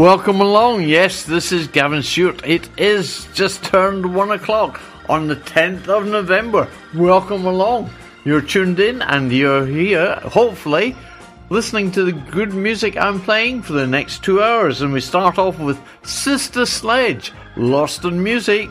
Welcome along. Yes, this is Gavin Stuart. It is just turned one o'clock on the 10th of November. Welcome along. You're tuned in and you're here, hopefully, listening to the good music I'm playing for the next two hours. And we start off with Sister Sledge, Lost in Music.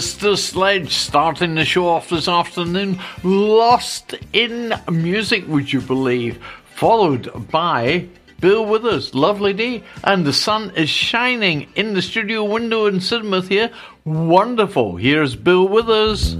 Sister Sledge starting the show off this afternoon. Lost in Music, would you believe? Followed by Bill Withers, lovely day, and the sun is shining in the studio window in Sidmouth here. Wonderful. Here's Bill Withers.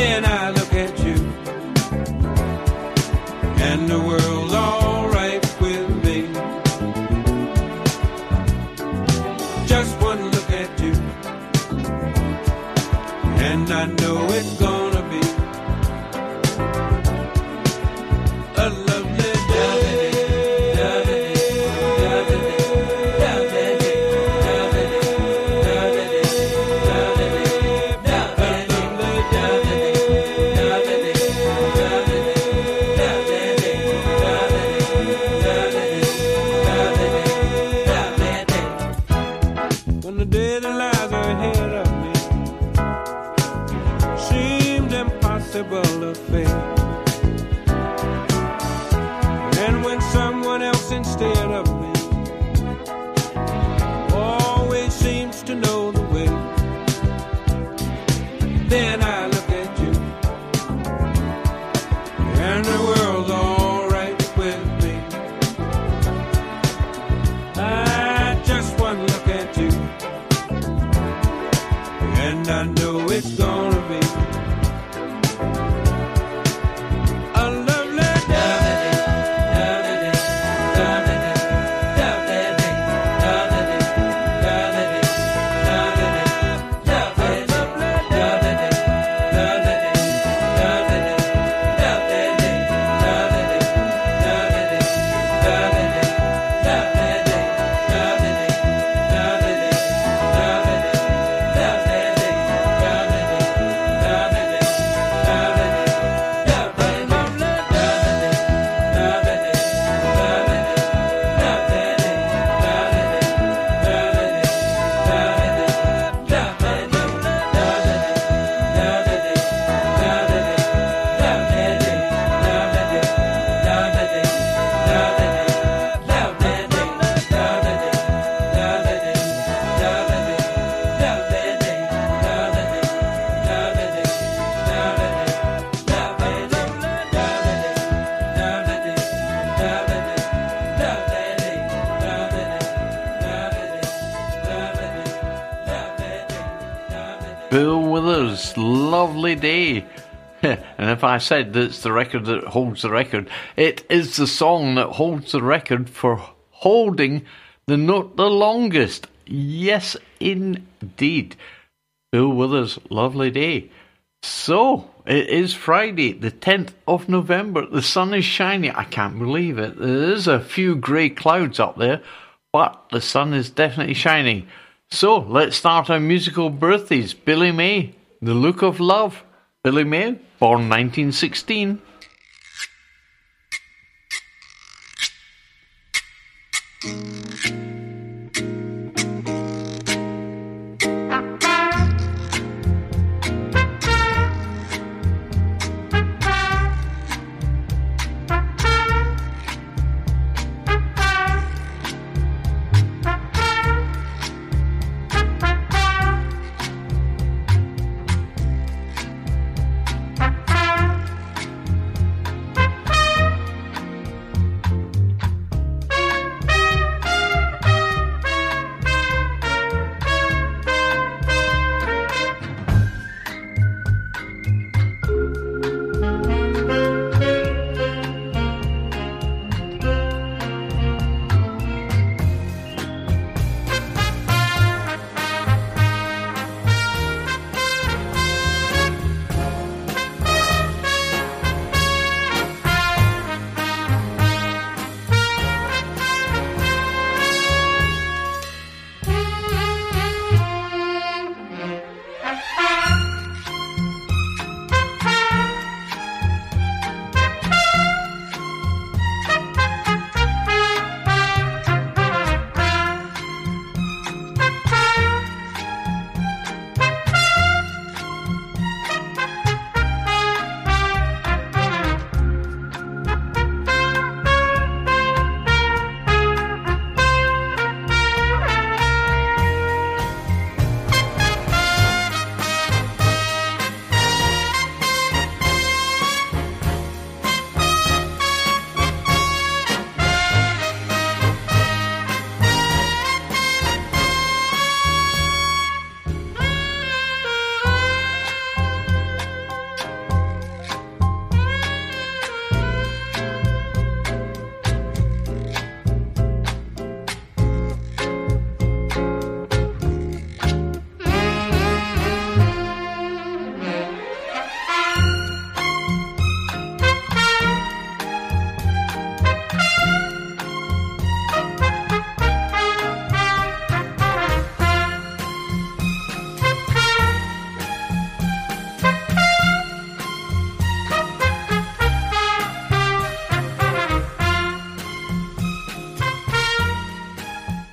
Lovely said it's the record that holds the record, it is the song that holds the record for holding the note the longest. Yes, indeed. Bill Withers, lovely day. So, it is Friday, the 10th of November. The sun is shining. I can't believe it. There is a few grey clouds up there, but the sun is definitely shining. So, let's start our musical birthdays. Billy May, the Look of Love, Billy May, born 1916.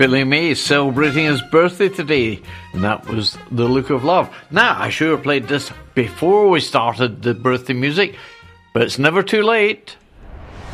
Billy Mays celebrating his birthday today, and that was The Look of Love. Now, I should have played this before we started the birthday music, but it's never too late.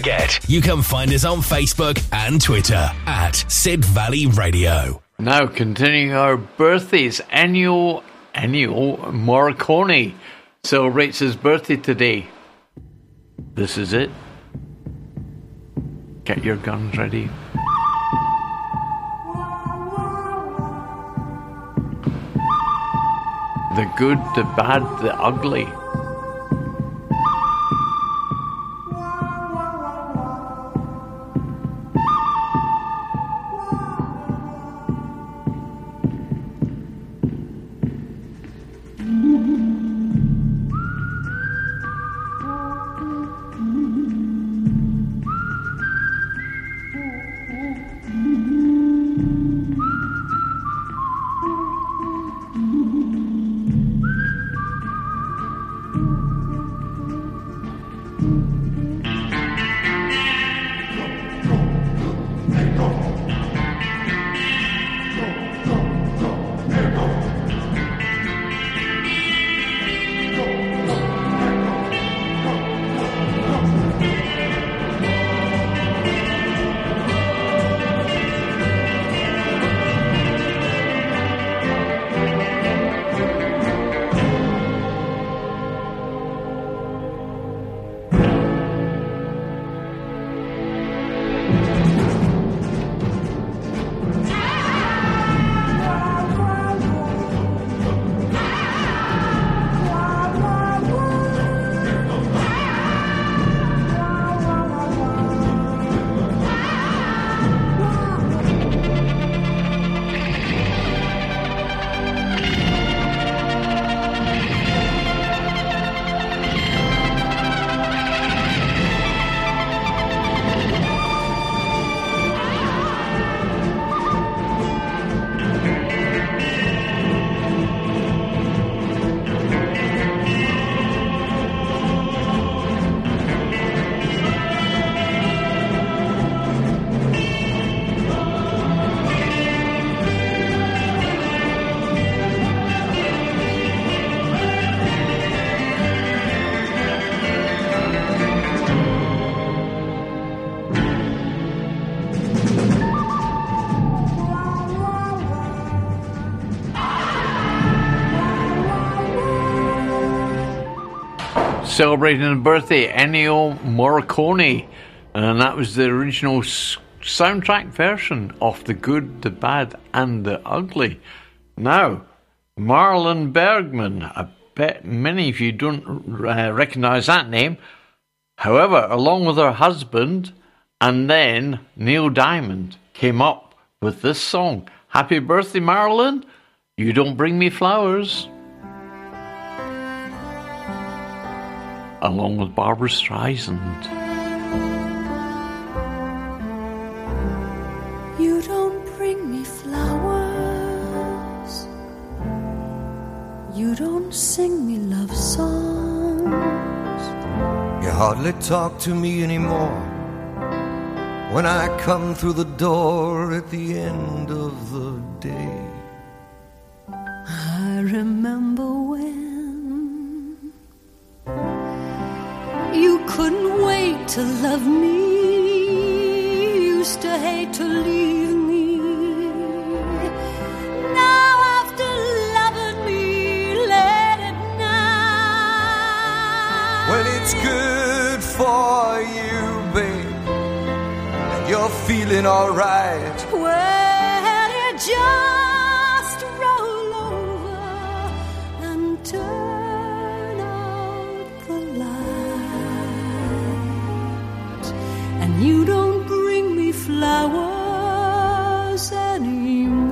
forget, you can find us on Facebook and Twitter at Sid Valley Radio. Now, continuing our birthdays, Ennio, Ennio Morricone celebrates his birthday today. This is it. Get your guns ready. The good, the bad, the ugly. Celebrating a birthday, Ennio Morricone, and that was the original soundtrack version of The Good, the Bad, and the Ugly. Now, Marilyn Bergman, I bet many of you don't uh, recognize that name. However, along with her husband and then Neil Diamond came up with this song. Happy birthday, Marlon! You don't bring me flowers. Along with Barbra Streisand. You don't bring me flowers. You don't sing me love songs. You hardly talk to me anymore when I come through the door at the end of the day. I remember when You couldn't wait to love me. Used to hate to leave me. Now after loving me, let it now. When it's good for you, babe, and you're feeling alright. Well, you just You don't bring me flowers anymore.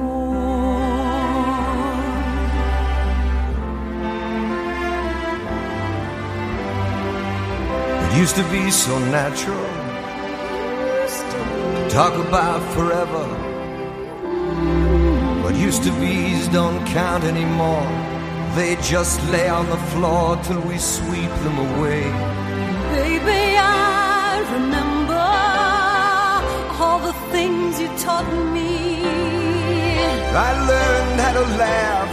It used to be so natural to talk about forever. What used to be's don't count anymore. They just lay on the floor till we sweep them away. Baby, I remember all the things you taught me. I learned how to laugh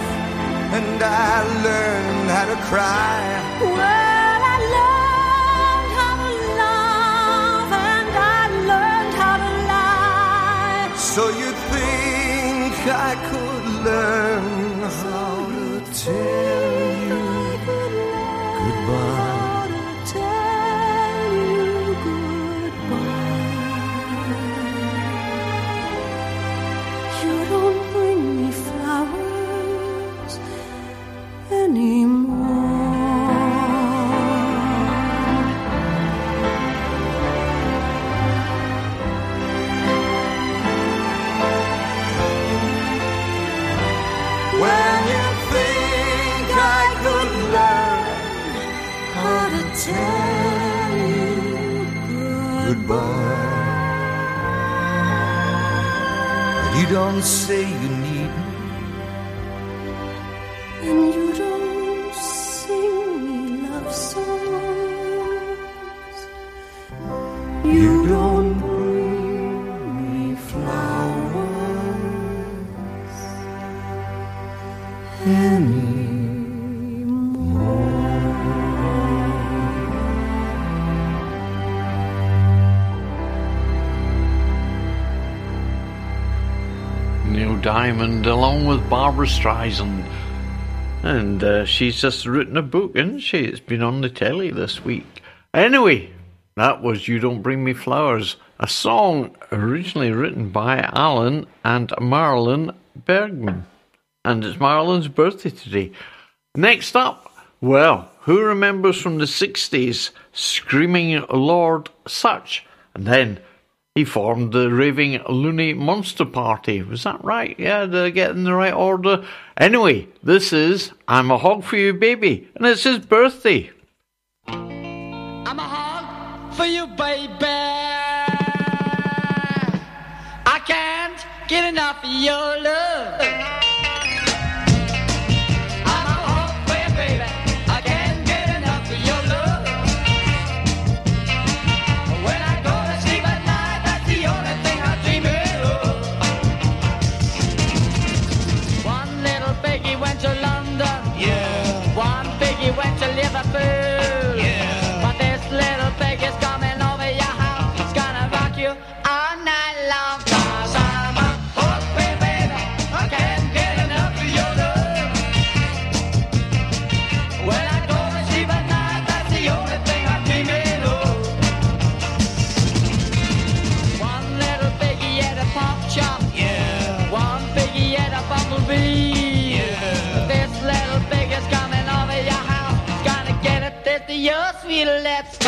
and I learned how to cry. Well, I learned how to love and I learned how to lie. So you think I could learn how to tell you goodbye? Don't say you Barbra Streisand. And uh, she's just written a book, isn't she? It's been on the telly this week. Anyway, that was You Don't Bring Me Flowers, a song originally written by Alan and Marilyn Bergman. And it's Marilyn's birthday today. Next up, well, who remembers from the 60s Screaming Lord Sutch? And then he formed the Raving Loony Monster Party. Was that right? Yeah, did I get in the right order? Anyway, this is I'm a Hog for You Baby, and it's his birthday. I'm a hog for you, baby. I can't get enough of your love. Your lips.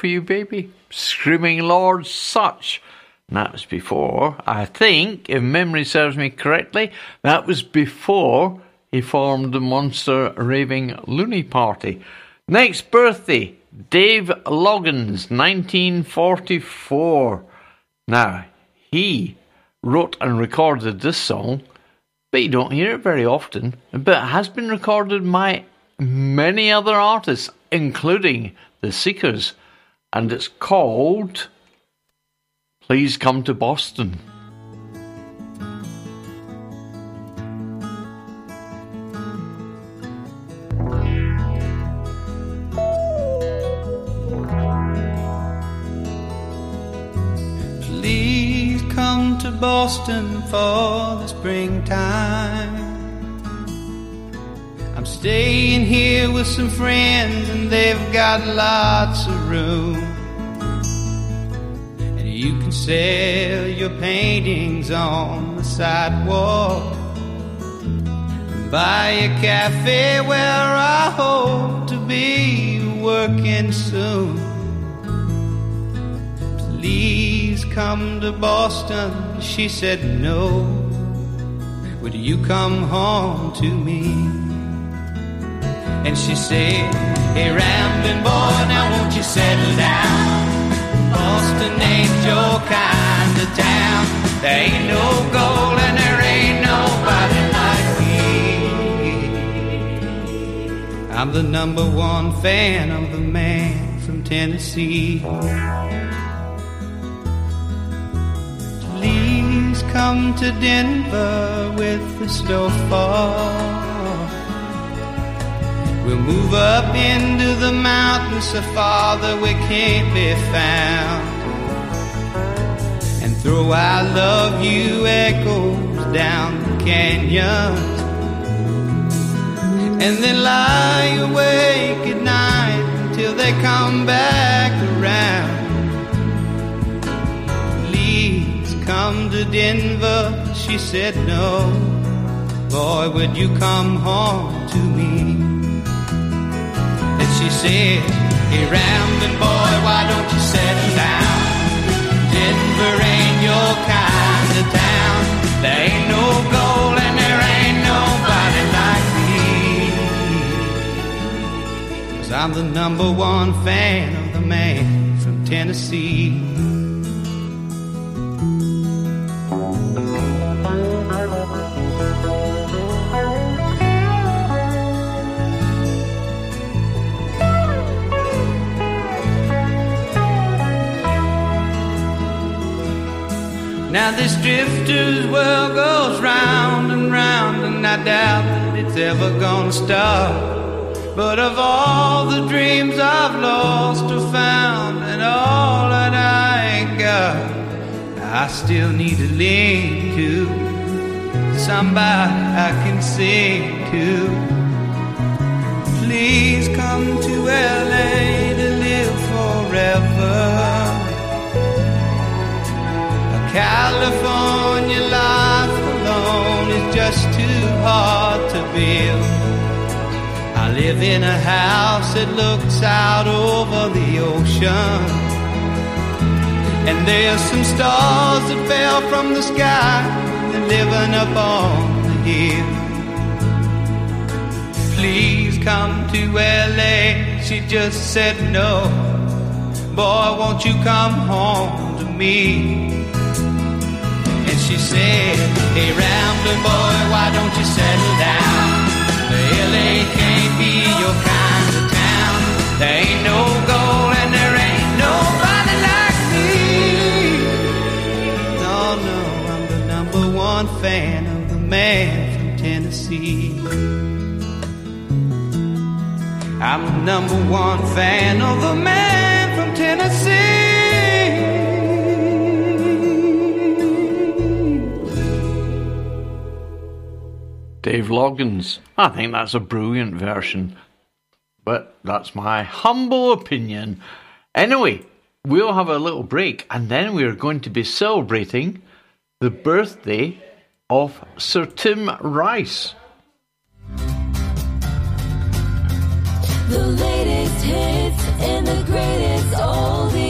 For you, baby. Screaming Lord Sutch. And that was before, I think, if memory serves me correctly, that was before he formed the Monster Raving Loony Party. Next birthday, Dave Loggins, 1944. Now, he wrote and recorded this song but you don't hear it very often. But it has been recorded by many other artists, including the Seekers, and it's called Please Come to Boston. Please come to Boston for the springtime. I'm staying here with some friends and they've got lots of room. And you can sell your paintings on the sidewalk. Buy a cafe where I hope to be working soon. Please come to Boston. She said no. Would you come home to me? And she said, Hey, rambling boy, now won't you settle down? Boston ain't your kind of town. There ain't no gold and there ain't nobody like me. I'm the number one fan of the man from Tennessee. Please come to Denver with the snowfall. We'll move up into the mountains so far that we can't be found. And throw I love you echoes down the canyons. And then lie awake at night until they come back around. Please come to Denver. She said no. Boy, would you come home to me? She said, Hey, rambling boy, why don't you settle down? Denver ain't your kind of town. There ain't no gold and there ain't nobody like me. Cause I'm the number one fan of the man from Tennessee. Now this drifter's world goes round and round, and I doubt that it's ever gonna stop. But of all the dreams I've lost or found, and all that I ain't got, I still need to lean to somebody I can sing to. Please come to LA to live forever. California life alone is just too hard to build. I live in a house that looks out over the ocean. And there's some stars that fell from the sky and living up on the hill. Please come to LA. She just said no. Boy, won't you come home to me? She said, Hey, rambling boy, why don't you settle down? The LA can't be your kind of town. There ain't no gold and there ain't nobody like me. No, no, I'm the number one fan of the man from Tennessee. I'm the number one fan of the man from Tennessee. Dave Loggins. I think that's a brilliant version, but that's my humble opinion. Anyway, we'll have a little break and then we're going to be celebrating the birthday of Sir Tim Rice. The latest hits and the greatest oldies.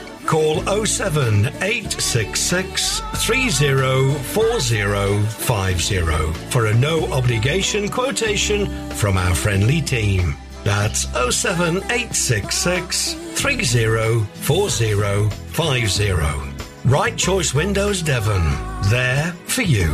Call 07 866 304050 for a no obligation quotation from our friendly team. That's 07 866 304050. Right Choice Windows Devon. There for you.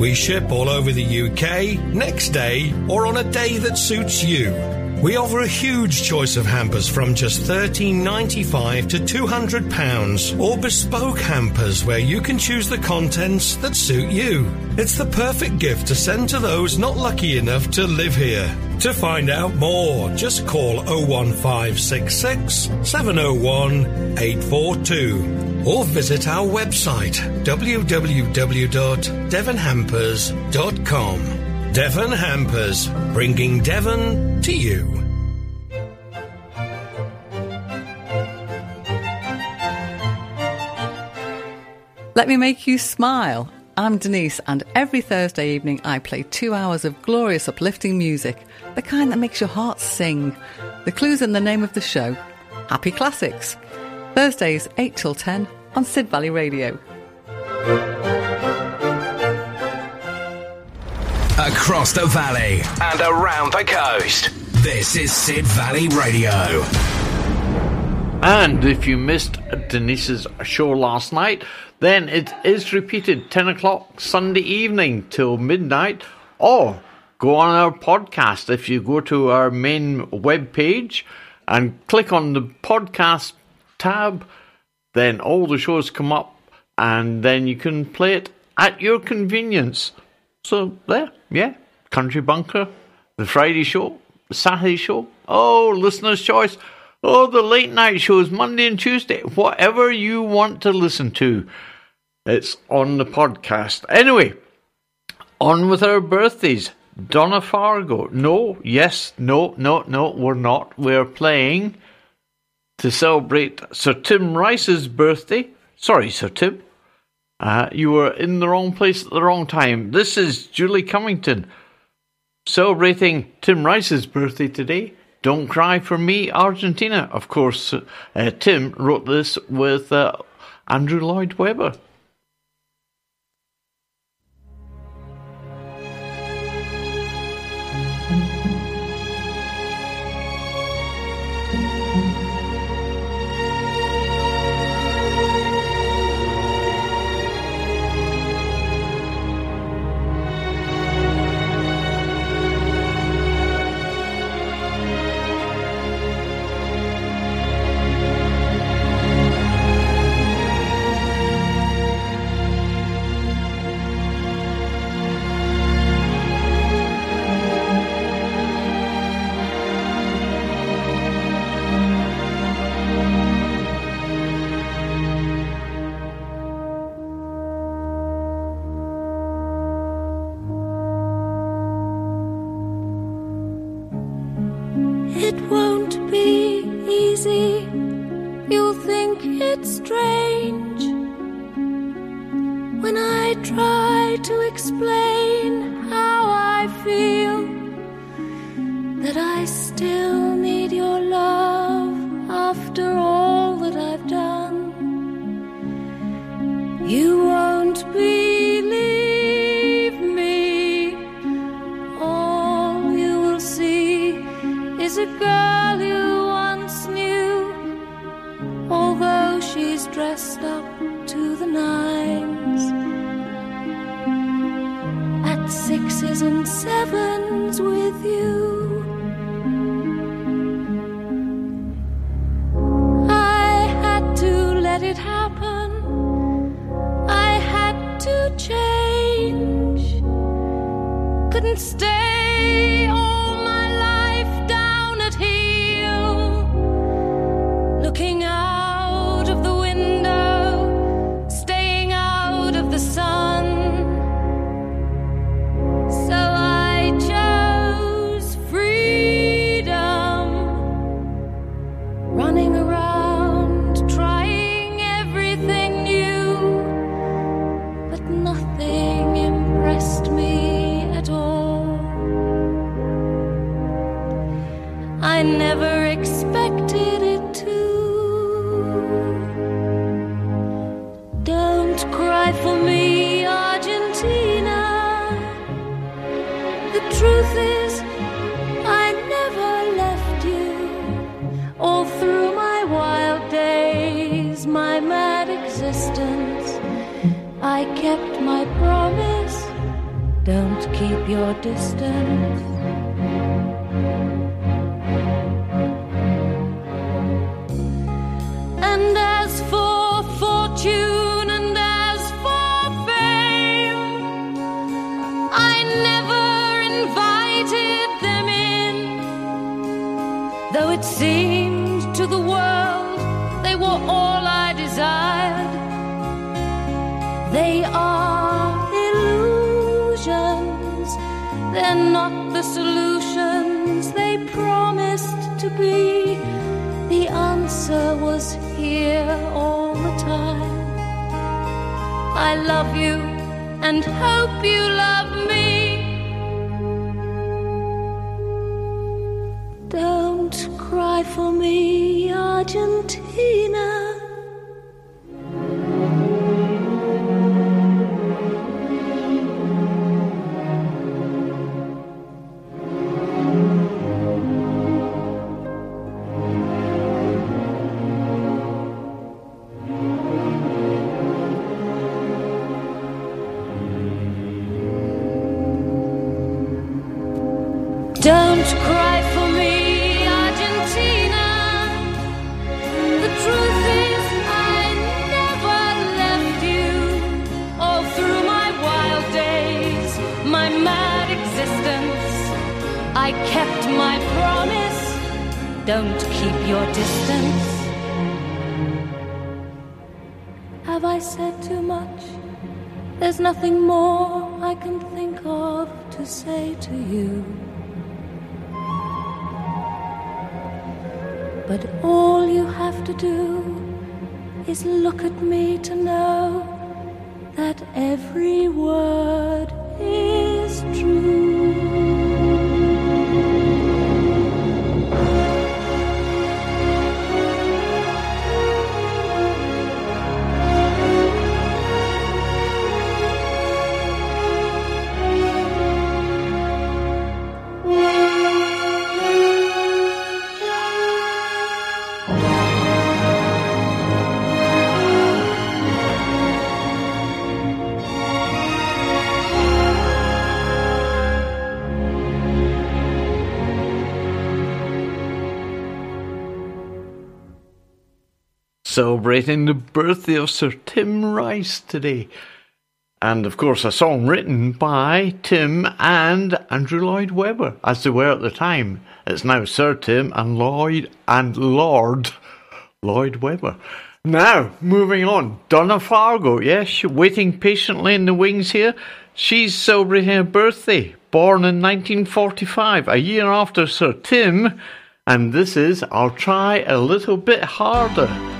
We ship all over the UK, next day, or on a day that suits you. We offer a huge choice of hampers from just $13.95 to £200, or bespoke hampers where you can choose the contents that suit you. It's the perfect gift to send to those not lucky enough to live here. To find out more, just call 01566 701 842 or visit our website www.devonhampers.com. Devon Hampers, bringing Devon to you. Let me make you smile. I'm Denise, and every Thursday evening I play two hours of glorious, uplifting music, the kind that makes your heart sing. The clue's in the name of the show Happy Classics. Thursdays, 8 till 10 on Sid Valley Radio. Across the valley and around the coast. This is Sid Valley Radio. And if you missed Denise's show last night, then it is repeated 10 o'clock Sunday evening till midnight, or go on our podcast. If you go to our main web page and click on the podcast tab, then all the shows come up and then you can play it at your convenience. So, there, yeah, Country Bunker, the Friday show, the Saturday show, oh, listener's choice. Oh, the late night shows, Monday and Tuesday, whatever you want to listen to, it's on the podcast. Anyway, on with our birthdays. Donna Fargo. No, yes, no, no, no, we're not. We're playing to celebrate Sir Tim Rice's birthday. Sorry, Sir Tim. Uh, you were in the wrong place at the wrong time. This is Julie Covington celebrating Tim Rice's birthday today. Don't Cry for Me, Argentina. Of course, uh, Tim wrote this with uh, Andrew Lloyd Webber. that every word is true. celebrating the birthday of Sir Tim Rice today. And of course, a song written by Tim and Andrew Lloyd Webber, as they were at the time. It's now Sir Tim and Lloyd and Lord Lloyd Webber. Now, moving on. Donna Fargo, yes, waiting patiently in the wings here. She's celebrating her birthday, born in 1945, a year after Sir Tim. And this is I'll Try a Little Bit Harder.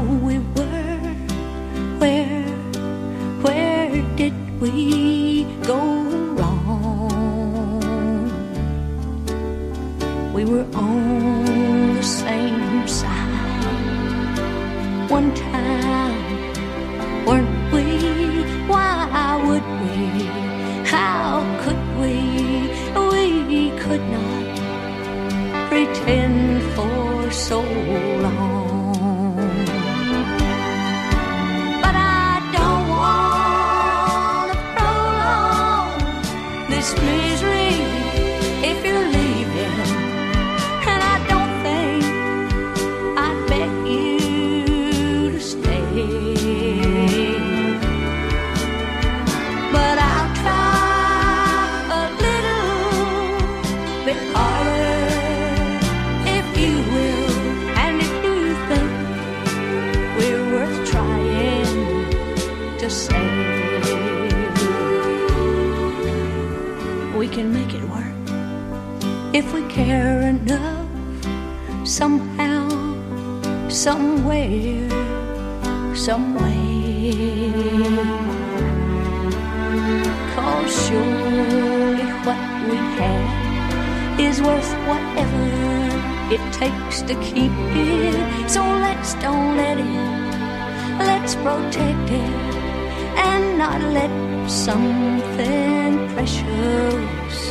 care enough somehow, somewhere, some way. Cause surely what we have is worth whatever it takes to keep it. So let's don't let it, let's protect it and not let something precious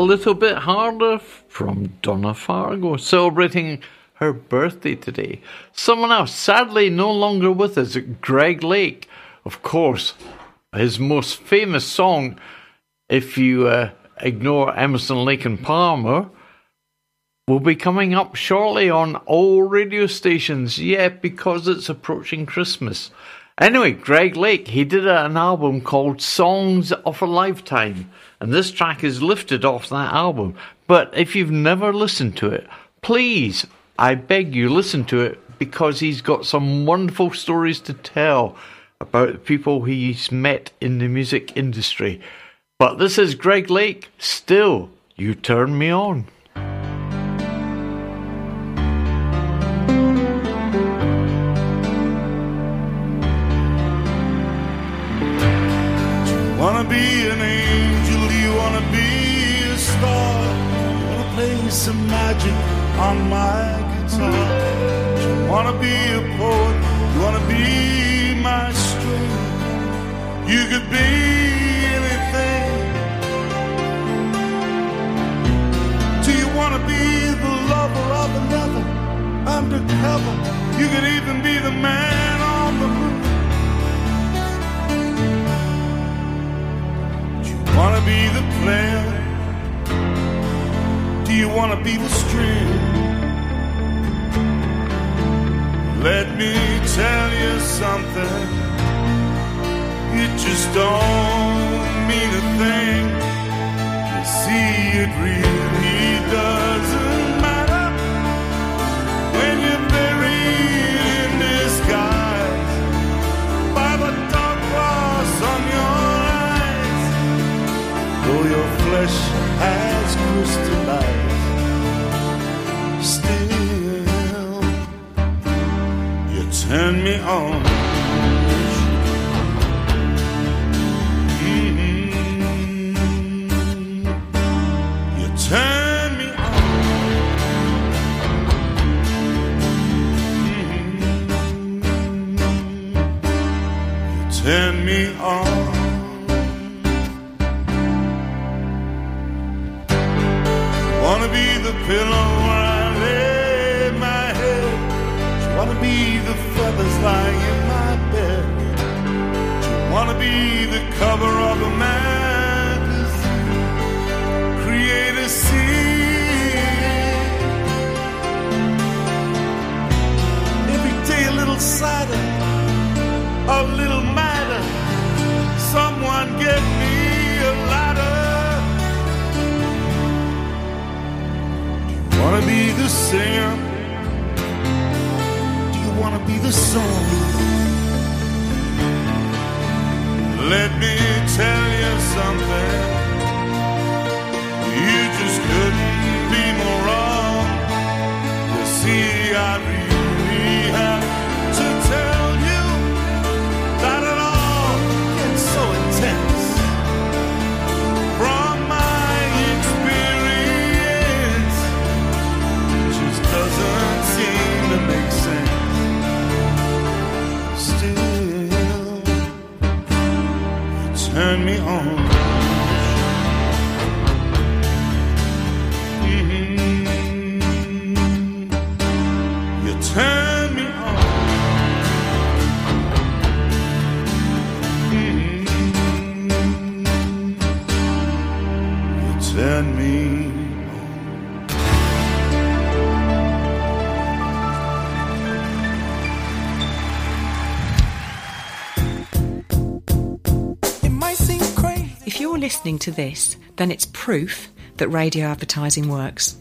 little bit harder from Donna Fargo, celebrating her birthday today. Someone else, sadly no longer with us, Greg Lake. Of course, his most famous song, if you uh, ignore Emerson, Lake and Palmer, will be coming up shortly on all radio stations. Yeah, because it's approaching Christmas. Anyway, Greg Lake, he did an album called Songs of a Lifetime, and this track is lifted off that album. But if you've never listened to it, please, I beg you, listen to it because he's got some wonderful stories to tell about the people he's met in the music industry. But this is Greg Lake, still, you turn me on. Wanna be an angel? Star? Wanna play some magic on my guitar? You wanna be a poet? You wanna be my string? You could be anything. Do you wanna be the lover of another undercover? You could even be the man on the moon. Wanna be the player? Do you wanna be the string? Let me tell you something. It just don't mean a thing. You see, it really doesn't matter when you're buried turn me on. Mhm. You turn me on. Mhm. You turn me on. Wanna be the pillow wanna be the feathers lying in my bed. You wanna be the cover of a magazine. Create a scene. Every day a little sadder, a little madder. Someone get me a ladder. Wanna be the singer? Be the song? Let me tell you something. turn me on. Listening to this, then it's proof that radio advertising works.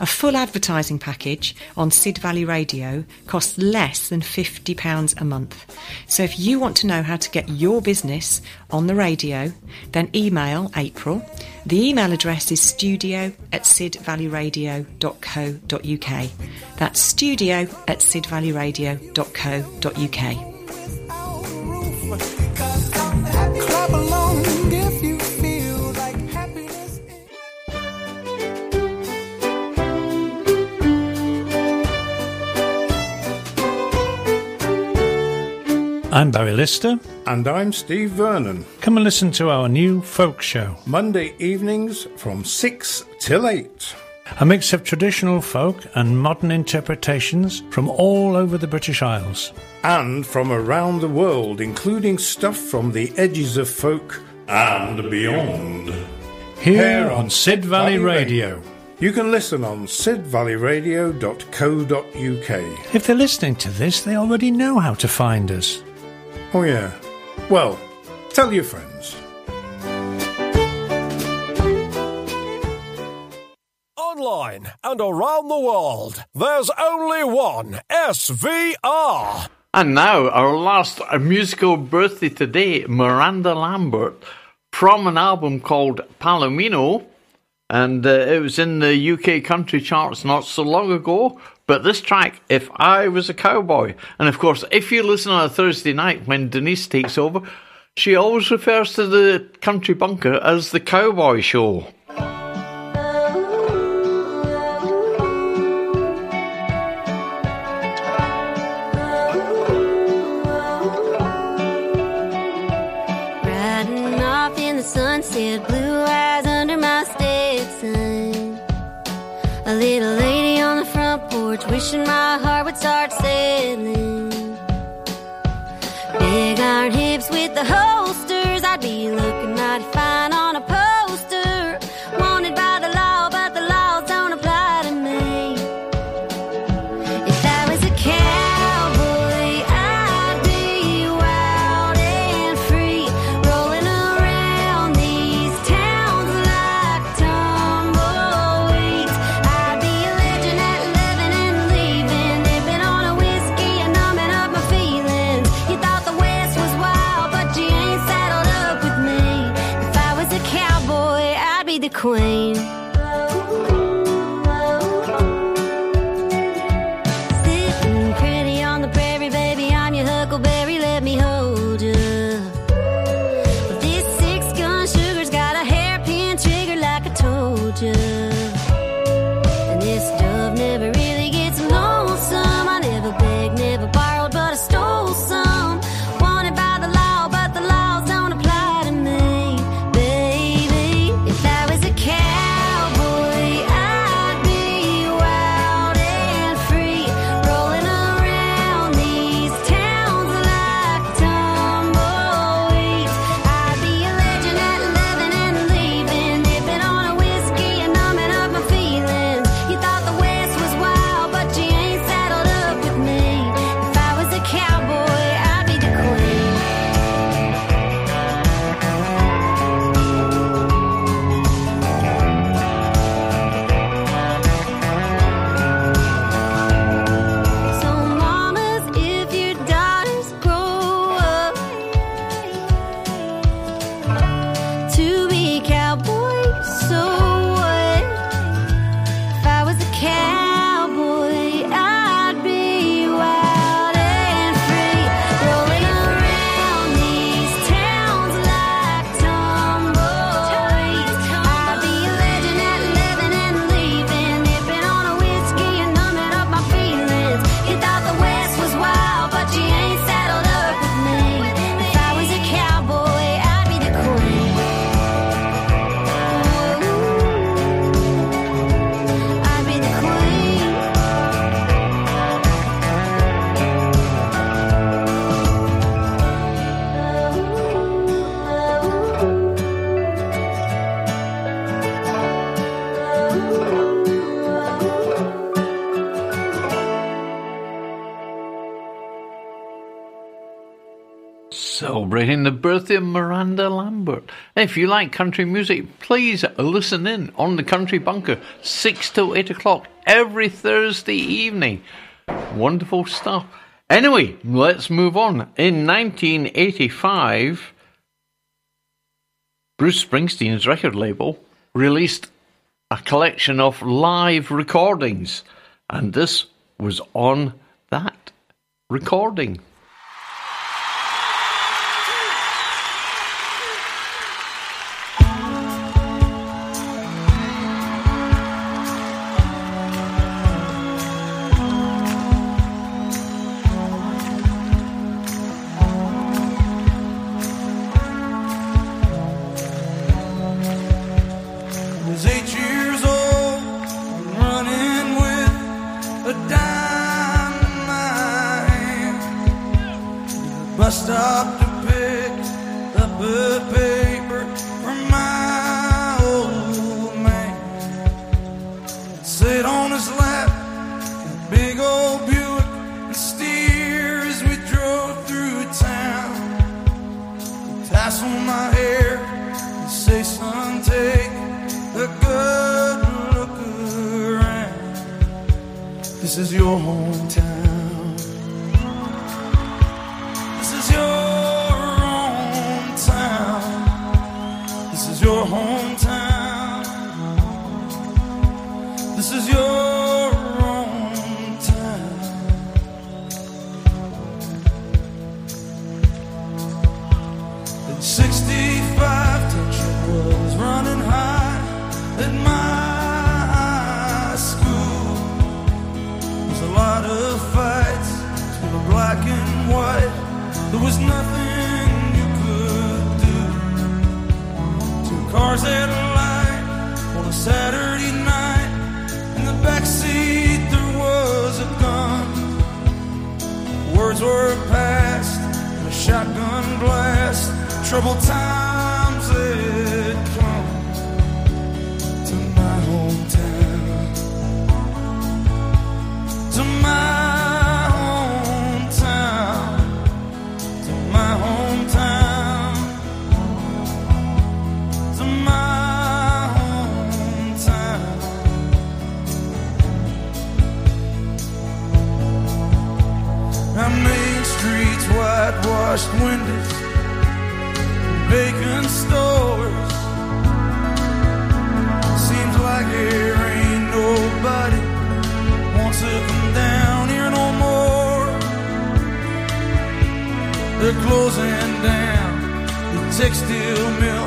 A full advertising package on Sid Valley Radio costs less than £50 a month. So if you want to know how to get your business on the radio, then email April. The email address is studio at sidvalleyradio.co.uk. That's studio at sidvalleyradio.co.uk. I'm Barry Lister. And I'm Steve Vernon. Come and listen to our new folk show. Monday evenings from 6 till 8. A mix of traditional folk and modern interpretations from all over the British Isles. And from around the world, including stuff from the edges of folk and beyond. Here on Sid Valley Radio. You can listen on sidvalleyradio.co.uk. If they're listening to this, they already know how to find us. Oh, yeah. Well, tell your friends. Online and around the world, there's only one SVR. And now, our last musical birthday today, Miranda Lambert, from an album called Palomino. And uh, it was in the UK country charts not so long ago. But this track, If I Was a Cowboy. And of course, if you listen on a Thursday night when Denise takes over, she always refers to the country bunker as the cowboy show. Porch, wishing my heart would start sailing. Big iron hips with the holsters, I'd be Miranda Lambert. If you like country music, please listen in on the Country Bunker, 6 to 8 o'clock every Thursday evening. Wonderful stuff. Anyway, let's move on. In 1985, Bruce Springsteen's record label released a collection of live recordings, and this was on that recording. Stop to pick up a paper from my old man. Sit on his lap, big old Buick, and steer as we drove through town. Tassel my hair and say, son, take a good look around. This is your hometown. Textile mill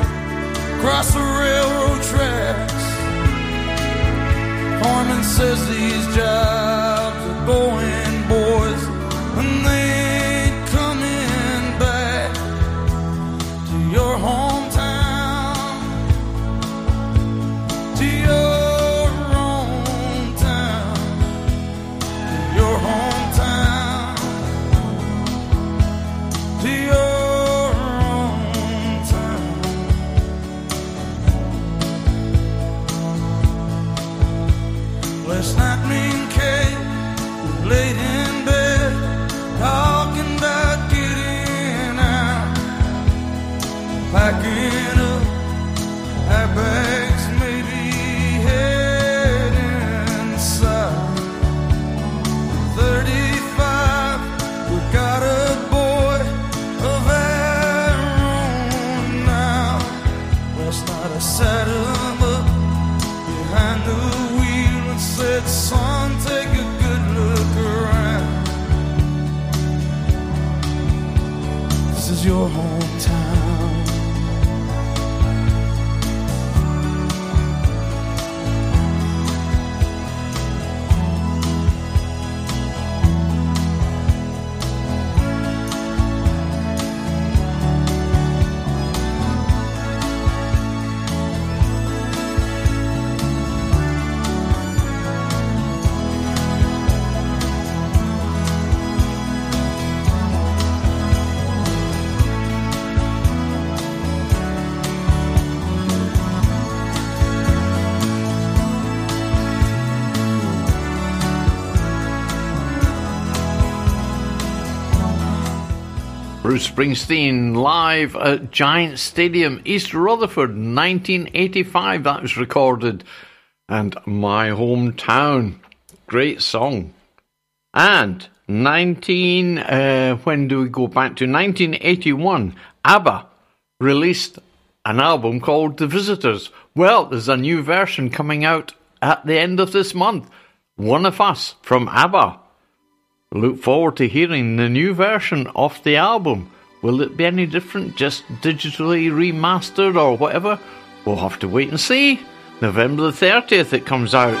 across the railroad tracks. Foreman says these jobs are going, Bruce Springsteen live at Giant Stadium, East Rutherford, 1985. That was recorded. And My Hometown. Great song. And 19, uh, when do we go back to? 1981, ABBA released an album called The Visitors. Well, there's a new version coming out at the end of this month. One of Us from ABBA. Look forward to hearing the new version of the album. Will it be any different, just digitally remastered or whatever? We'll have to wait and see. November the 30th it comes out.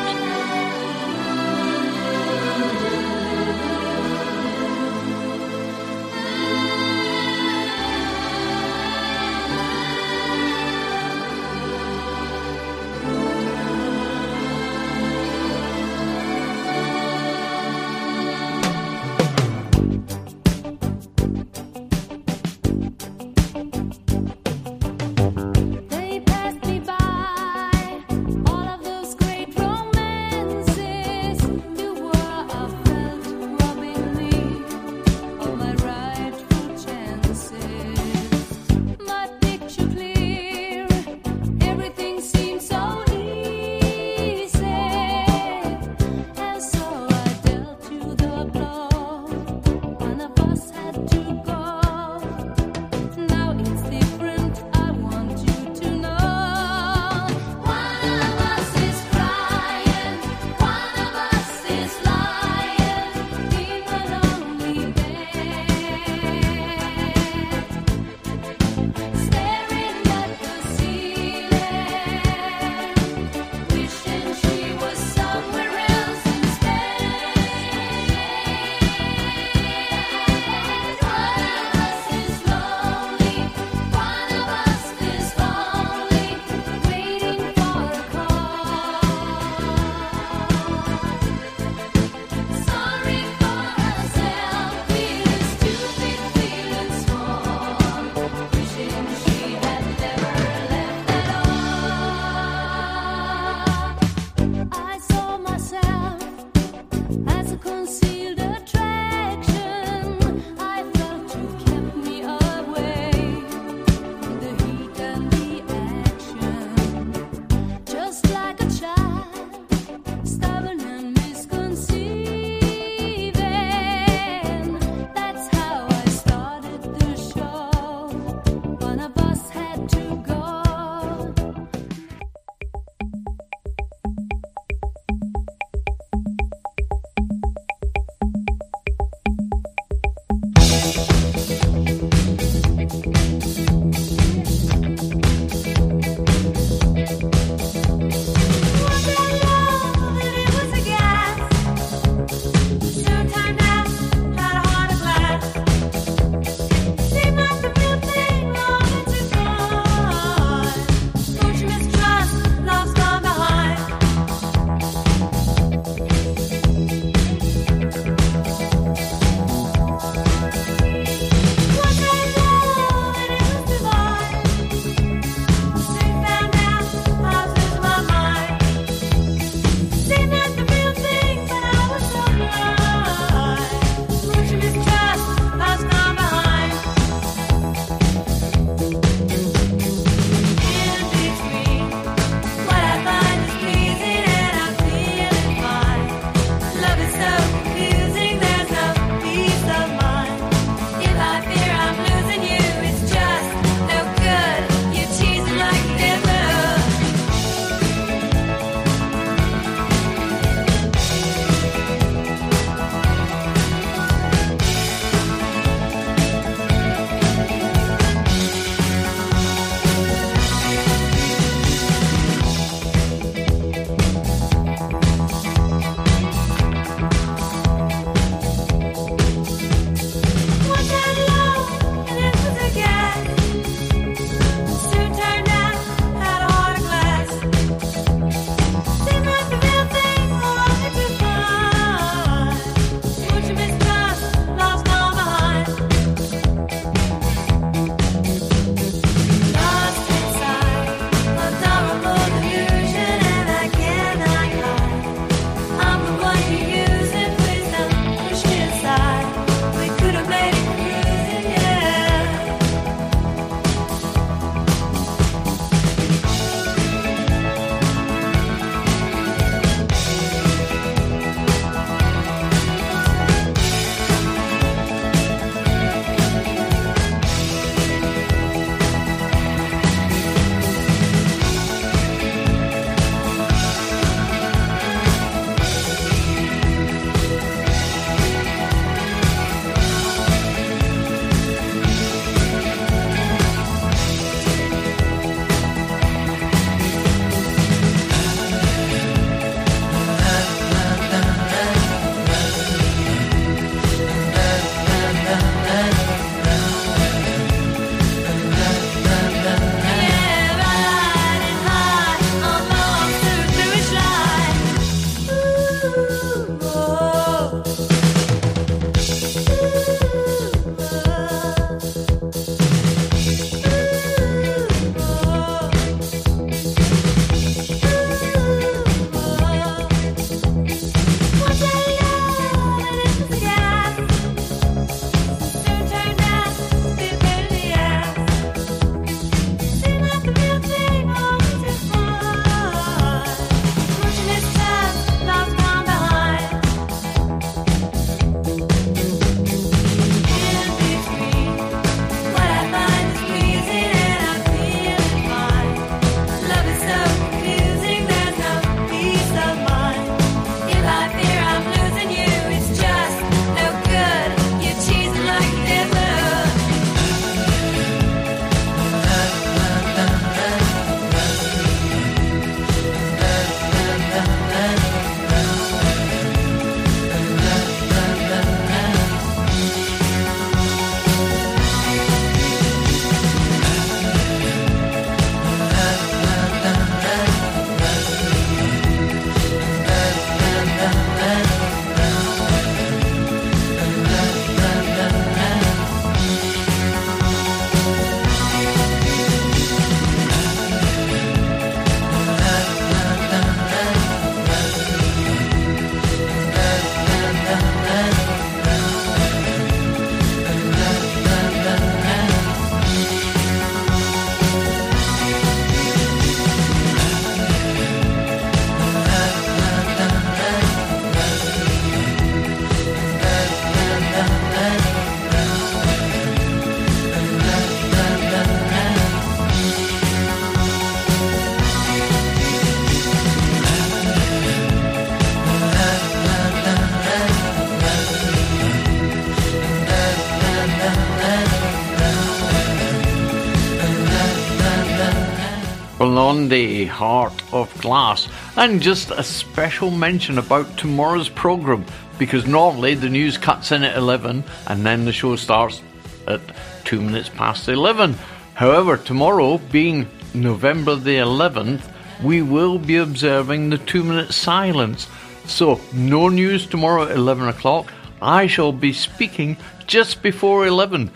Blondie, Heart of Glass. And just a special mention about tomorrow's programme because normally the news cuts in at 11 and then the show starts at 2 minutes past 11. However, tomorrow, being November the 11th, we will be observing the 2 minute silence. So, no news tomorrow at 11 o'clock. I shall be speaking just before 11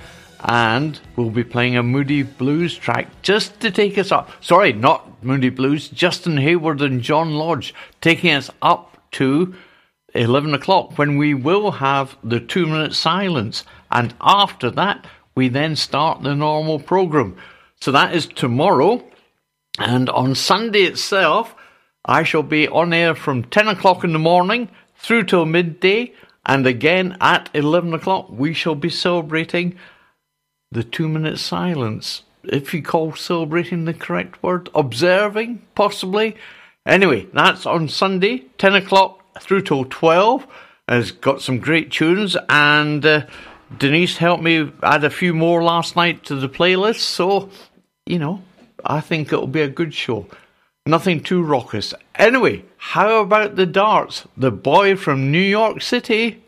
and we'll be playing a Moody Blues track just to take us up. Sorry, not Moody Blues, Justin Hayward and John Lodge taking us up to 11 o'clock when we will have the two minute silence. And after that, we then start the normal program. So that is tomorrow. And on Sunday itself, I shall be on air from 10 o'clock in the morning through till midday. And again at 11 o'clock, we shall be celebrating the two minute silence. If you call celebrating the correct word, observing, possibly. Anyway, that's on Sunday, 10 o'clock through till 12. Has got some great tunes, and uh, Denise helped me add a few more last night to the playlist. So, you know, I think it'll be a good show. Nothing too raucous. Anyway, how about the darts? The boy from New York City.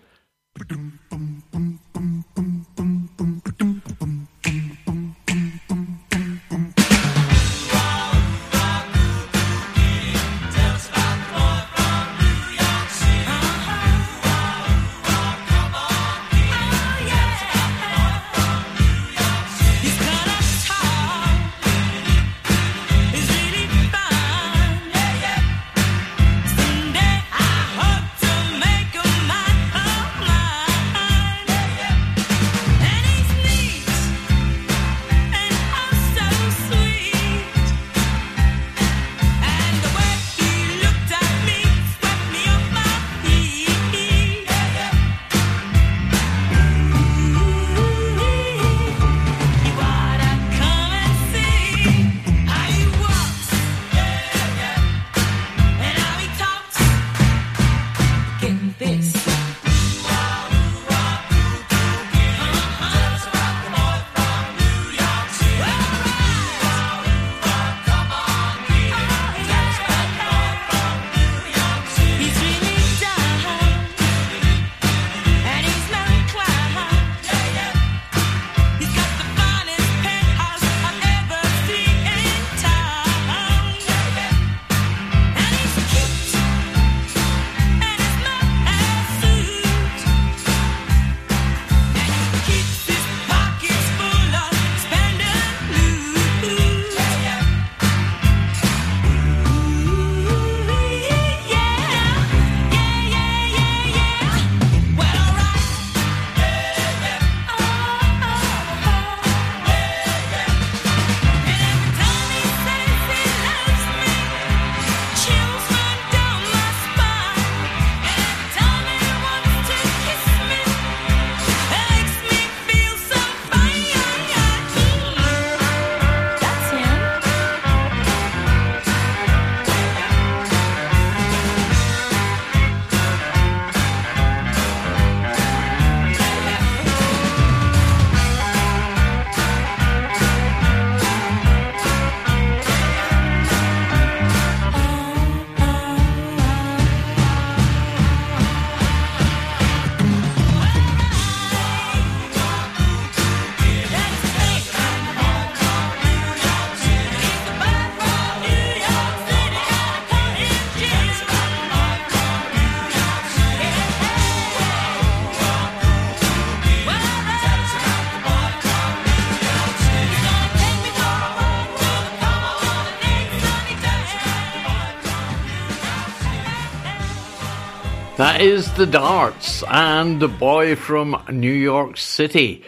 That is the darts and the boy from New York City.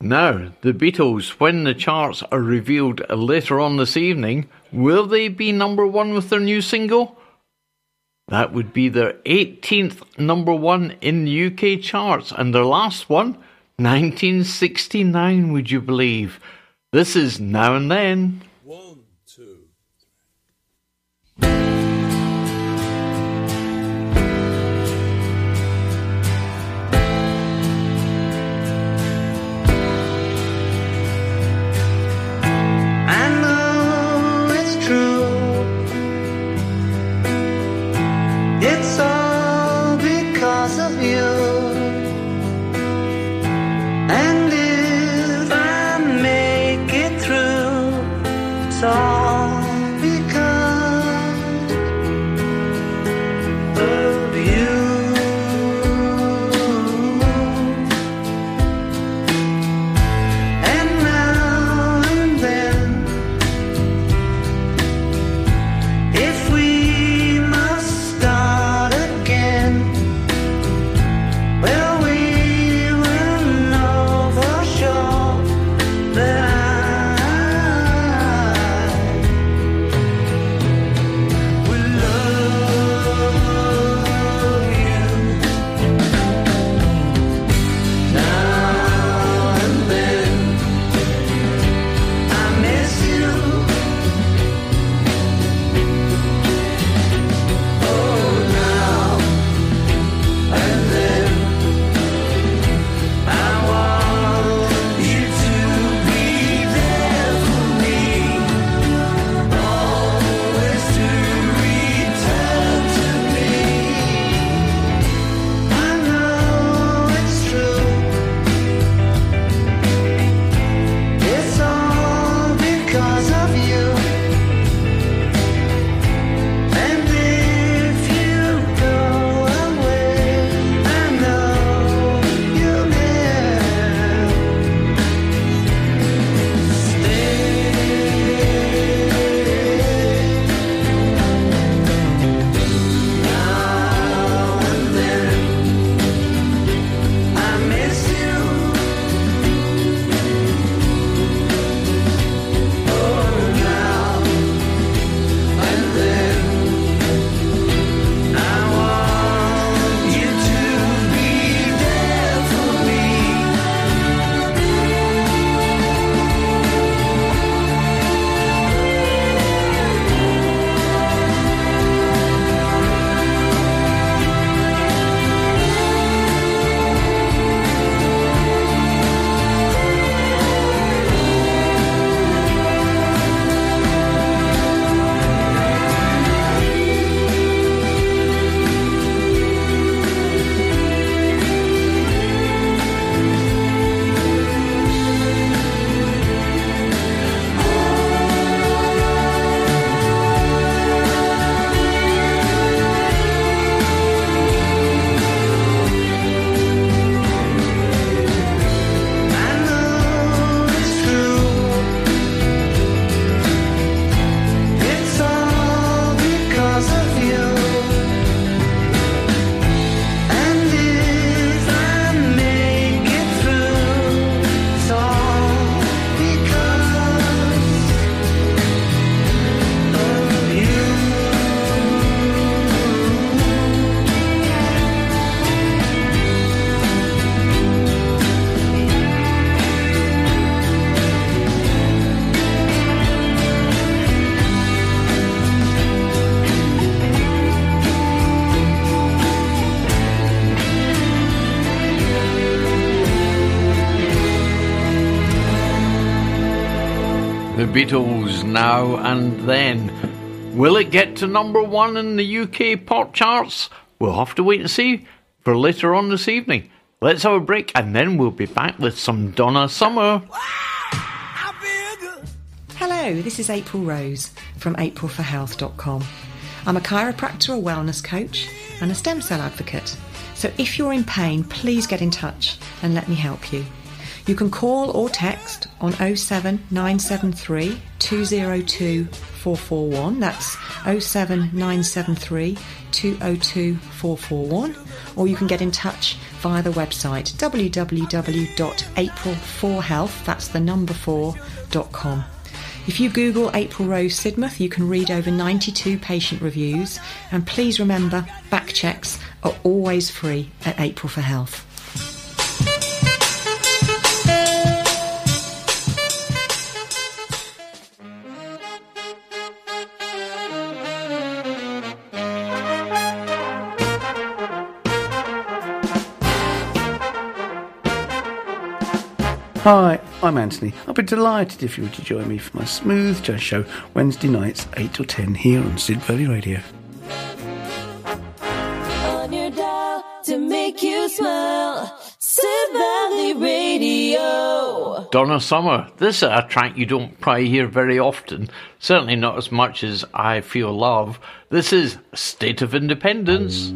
Now, the Beatles, when the charts are revealed later on this evening, will they be number one with their new single? That would be their 18th number one in the UK charts, and their last one, 1969, would you believe? This is Now and Then. Beatles now and then. Will it get to number one in the UK pop charts? We'll have to wait and see for later on this evening. Let's have a break and then we'll be back with some Donna Summer. Hello, this is April Rose from aprilforhealth.com. I'm a chiropractor, a wellness coach, and a stem cell advocate. So if you're in pain, please get in touch and let me help you. You can call or text on 07973 202 441. That's 07973 202 441. Or you can get in touch via the website www.april4health, that's the number 4.com. If you Google April Rose Sidmouth, you can read over 92 patient reviews. And please remember, back checks are always free at April for Health. Hi, I'm Anthony. I'll be delighted if you were to join me for my smooth jazz show Wednesday nights, 8 till 10 here on Sid Valley Radio. on your dial to make you smile. Sid Valley Radio. Donna Summer. This is a track you don't probably hear very often, certainly not as much as I Feel Love. This is State of Independence.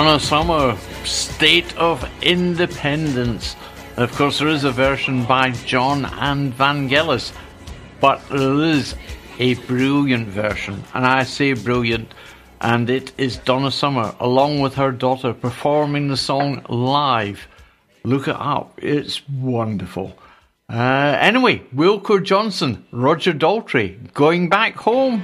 Donna Summer, State of Independence. Of course, there is a version by Jon and Vangelis, but there is a brilliant version, and I say brilliant, and it is Donna Summer along with her daughter performing the song live. Look it up, it's wonderful. Uh, anyway, Wilko Johnson, Roger Daltrey, going back home.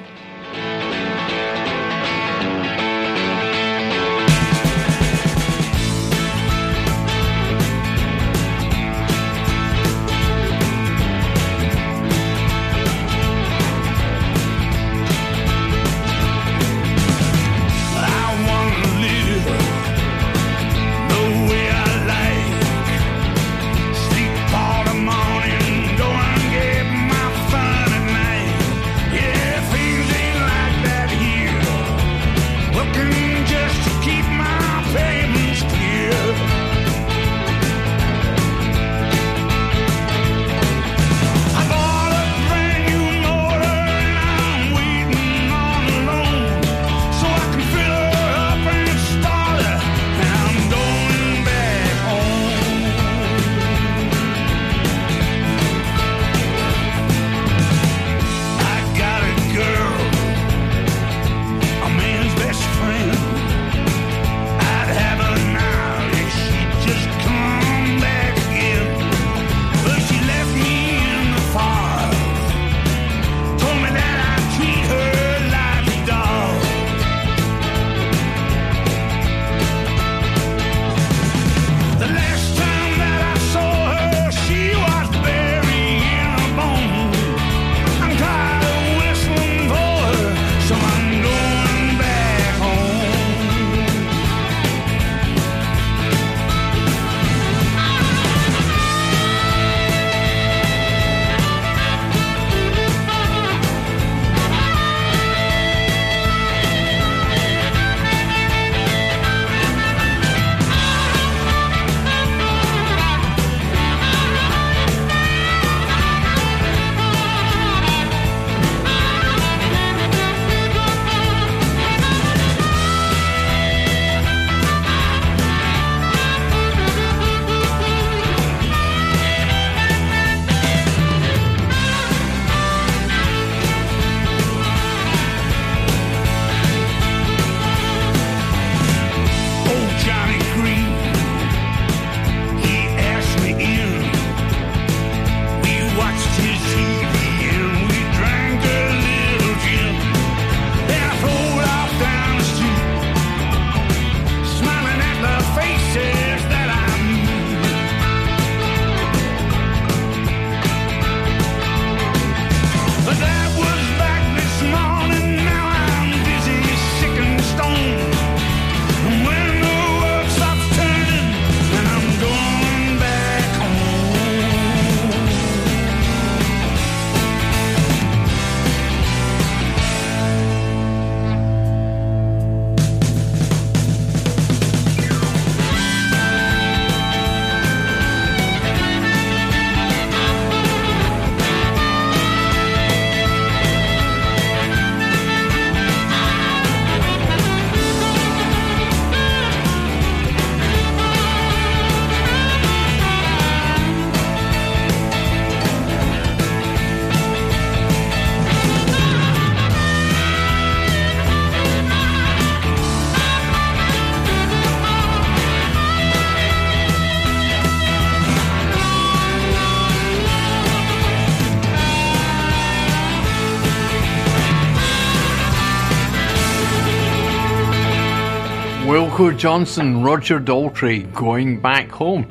Johnson, Roger Daltrey, Going Back Home.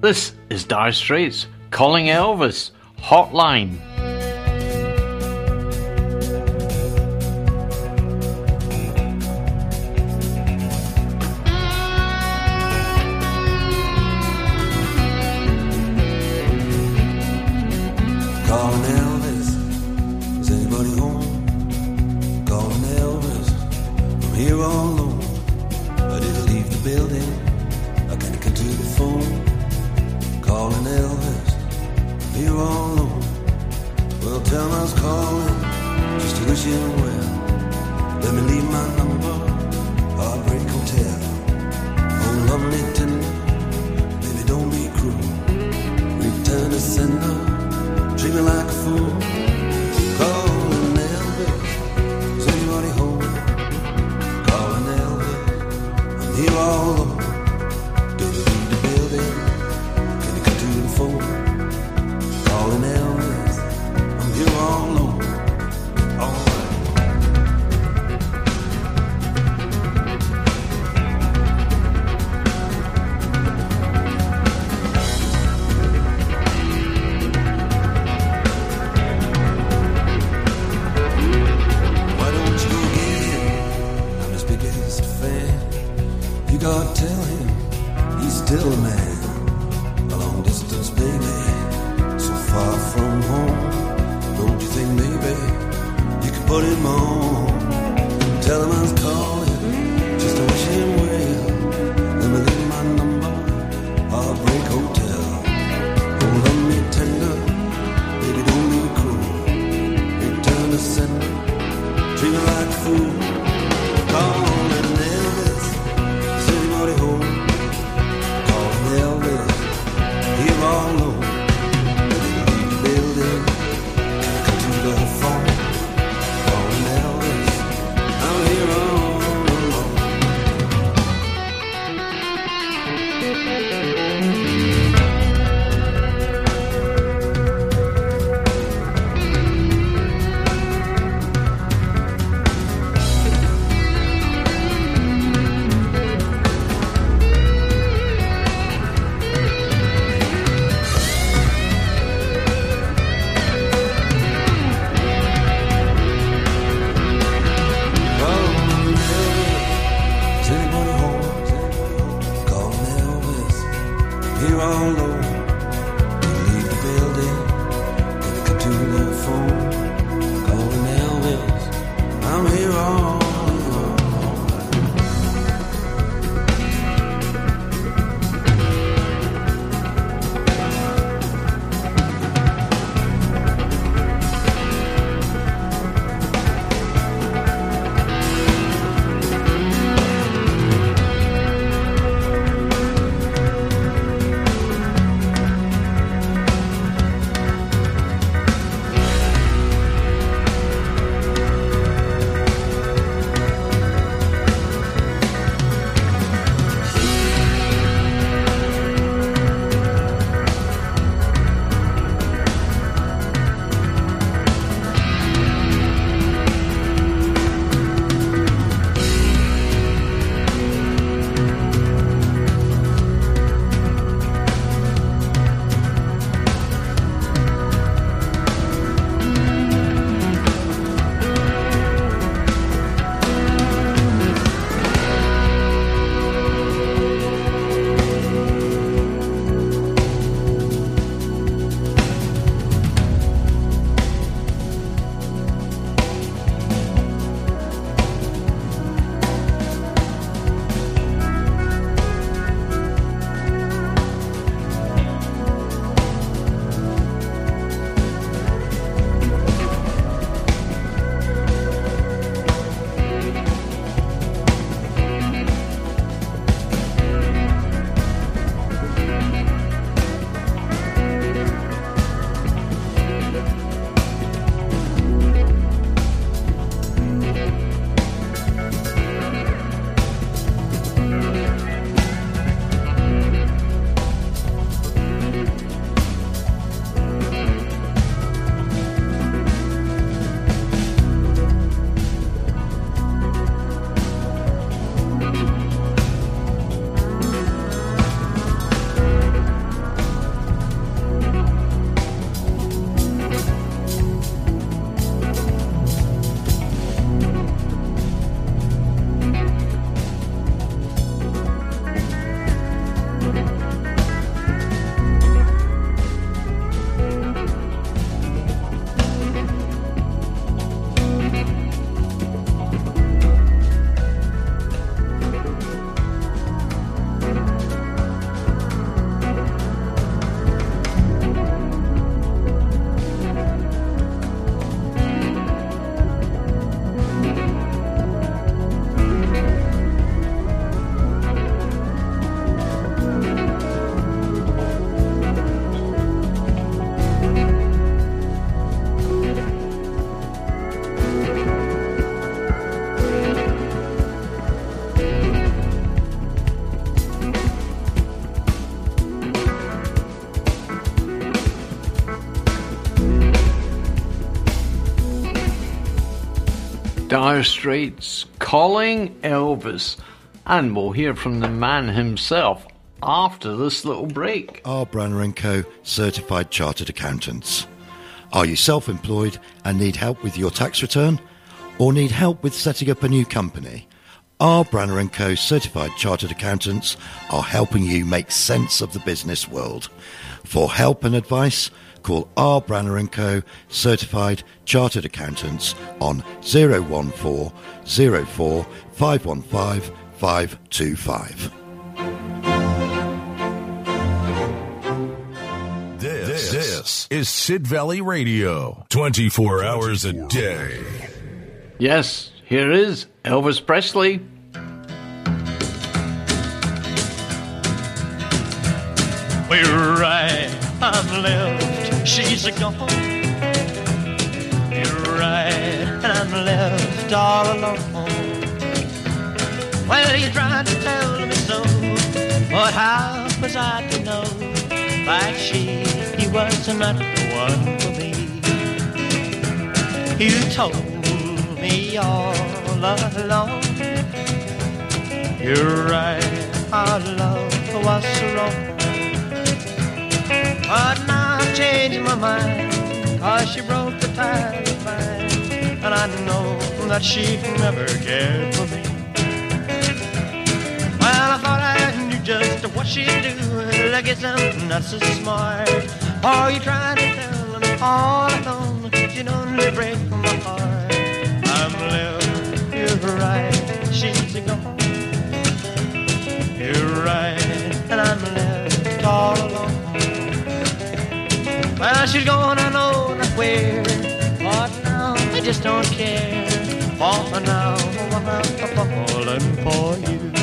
This is Dire Straits, Calling Elvis, Hotline. Dire Straits calling Elvis. And we'll hear from the man himself after this little break. R. Branner & Co. Certified Chartered Accountants. Are you self-employed and need help with your tax return? Or need help with setting up a new company? R. Branner & Co. Certified Chartered Accountants are helping you make sense of the business world. For help and advice, call R. Branner & Co. Certified Chartered Accountants on 014 04 515 525. This, this is Sid Valley Radio. 24 hours a day. Yes, here is Elvis Presley. We're right, I'm left, she's gone. You're right, and I'm left all alone. Well, you tried to tell me so, but how was I to know that she was not the one for me? You told me all along. You're right, our love was wrong. But now I've changed my mind, cause she broke the tie of mine. And I know that she never cared for me. Well, I thought I knew just what she'd do. I guess I'm not so smart. Oh, you tried to tell me all alone. You'd only break my heart. I'm left, you're right, she's gone. You're right, and I'm left Well, she's gone, know not where. But now I just don't care. For now I'm falling for you.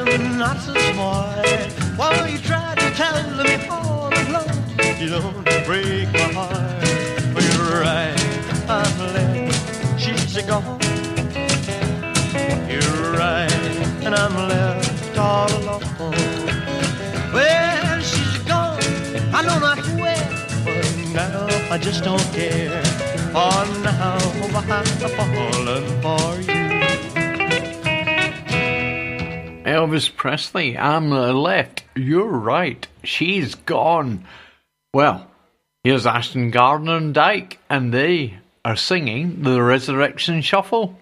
I'm not so smart. While you tried to tell me all along, you don't break my heart. But you're right, I'm left. She's gone. You're right, and I'm left all alone. Well, she's gone. I know not where, but now I just don't care. For now I'm falling for you. Elvis Presley, I'm left. You're right. She's gone. Well, here's Ashton Gardner and Dyke, and they are singing the Resurrection Shuffle.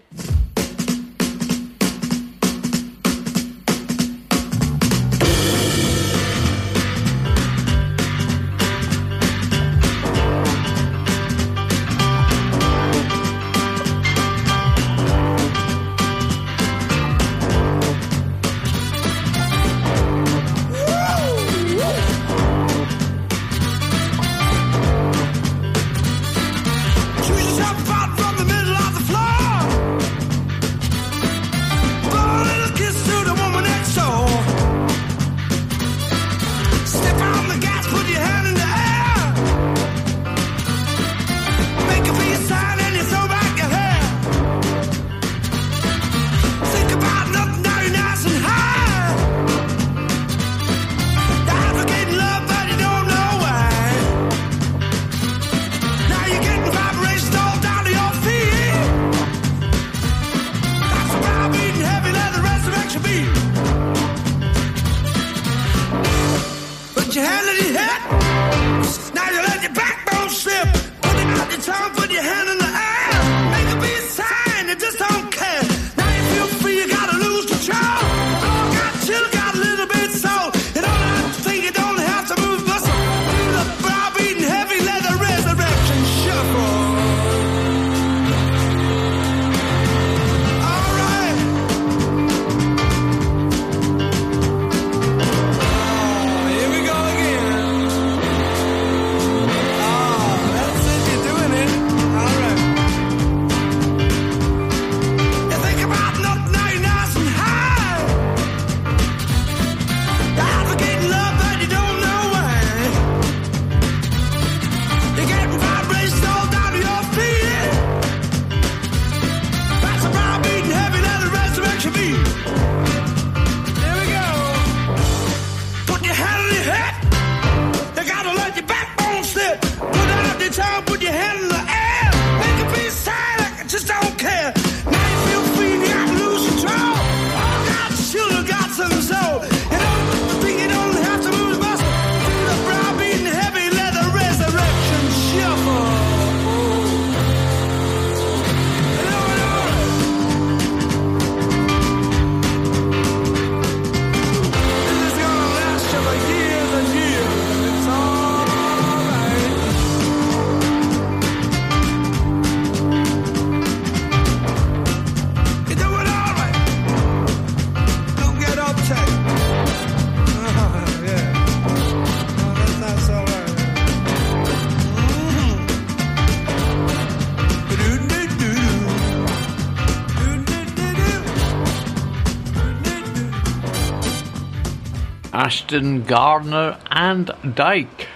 Ashton, Gardner, and Dyke.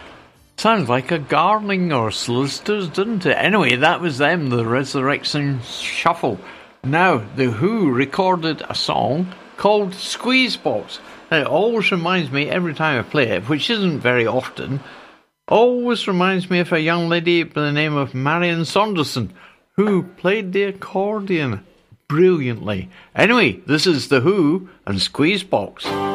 Sounds like a gardening or solicitors, doesn't it? Anyway, that was them, the Resurrection Shuffle. Now, The Who recorded a song called Squeezebox. It always reminds me every time I play it, which isn't very often, always reminds me of a young lady by the name of Marion Saunderson, who played the accordion brilliantly. Anyway, this is The Who and Squeezebox.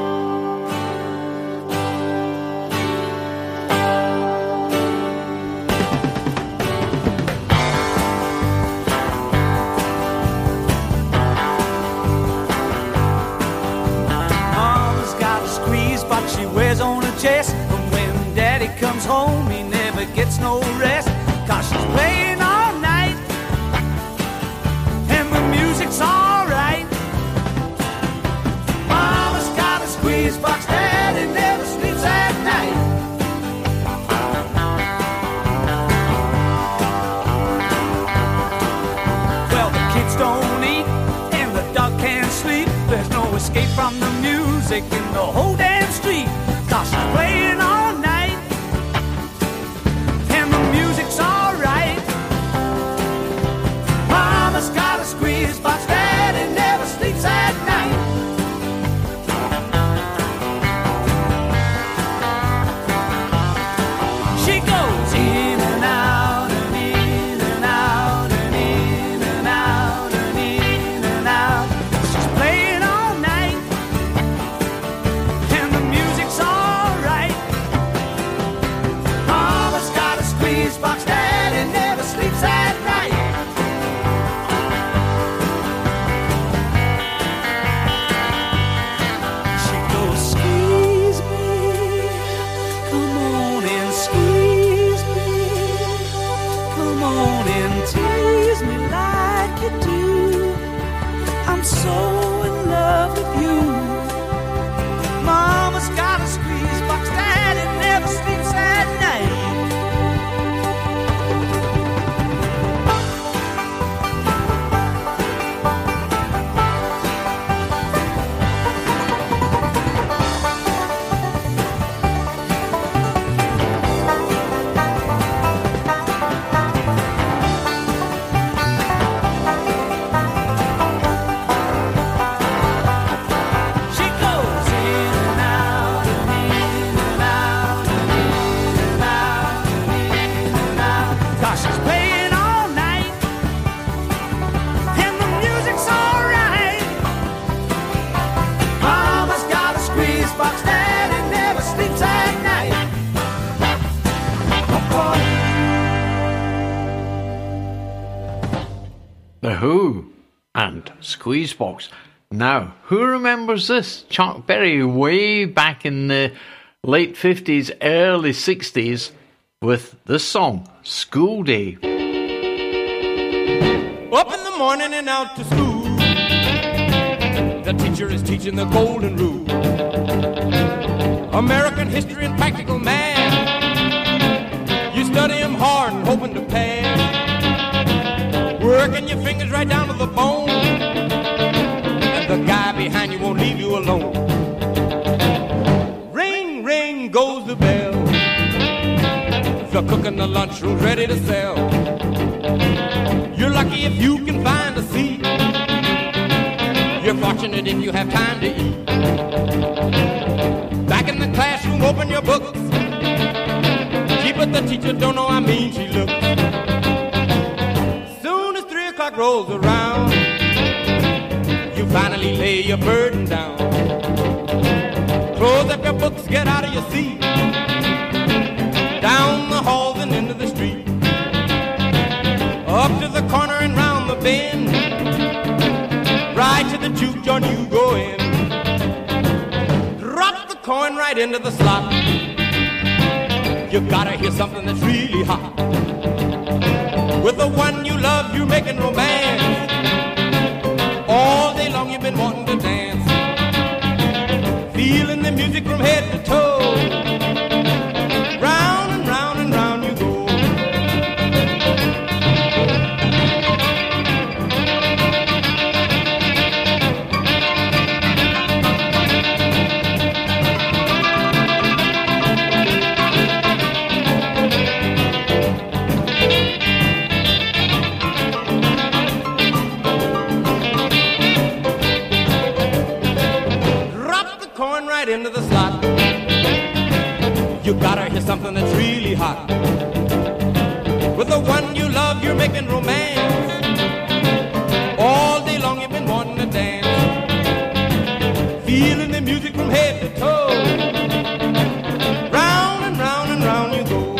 And Squeezebox. Now, who remembers this? Chuck Berry way back in the late 50s, early 60s with this song, School Day. Up in the morning and out to school. The teacher is teaching the golden rule. American history and practical math. You study study 'em hard and hoping to pass. Working your fingers right down to the bone. Behind you won't leave you alone. Ring, ring goes the bell. The cook in the lunchroom's ready to sell. You're lucky if you can find a seat. You're fortunate if you have time to eat. Back in the classroom, open your books. Gee, but the teacher don't know how mean she looks. Soon as three o'clock rolls around, finally lay your burden down. Close up your books, get out of your seat. Down the halls and into the street. Up to the corner and round the bend. Right to the juke joint you go in. Drop the coin right into the slot. You gotta hear something that's really hot. With the one you love, you're making romance. Been wanting to dance. Feeling the music from head to toe. The one you love, you're making romance. All day long, you've been wanting to dance. Feeling the music from head to toe. Round and round and round you go.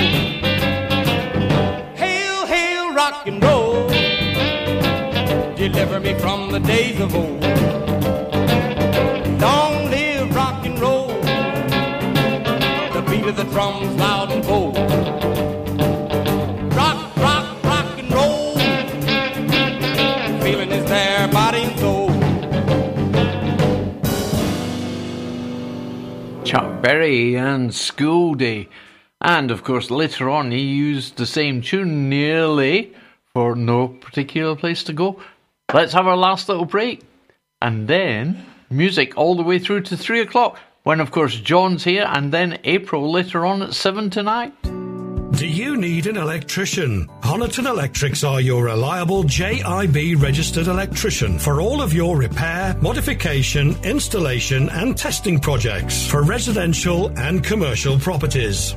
Hail, hail, rock and roll. Deliver me from the days of old. Long live rock and roll. The beat of the drums loud Berry and School Day. And of course, later on, he used the same tune nearly for no particular place to go. Let's have our last little break. And then music all the way through to three o'clock, when of course John's here, and then April later on at seven tonight. Do you need an electrician? Honiton Electrics are your reliable JIB registered electrician for all of your repair, modification, installation, and testing projects for residential and commercial properties.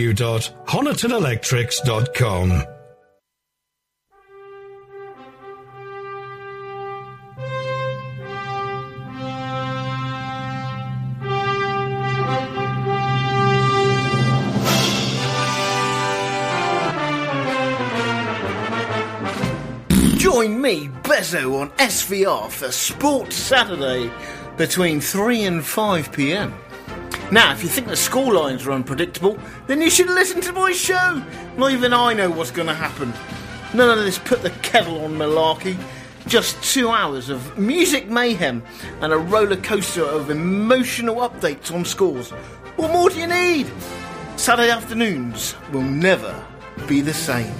www.honitonelectrics.com. Join me, Bezo, on SVR for Sports Saturday between 3 and 5 pm. Now, if you think the score lines are unpredictable, then you should listen to my show. Not even I know what's going to happen. None of this put the kettle on malarkey. Just two hours of music mayhem and a roller coaster of emotional updates on scores. What more do you need? Saturday afternoons will never be the same.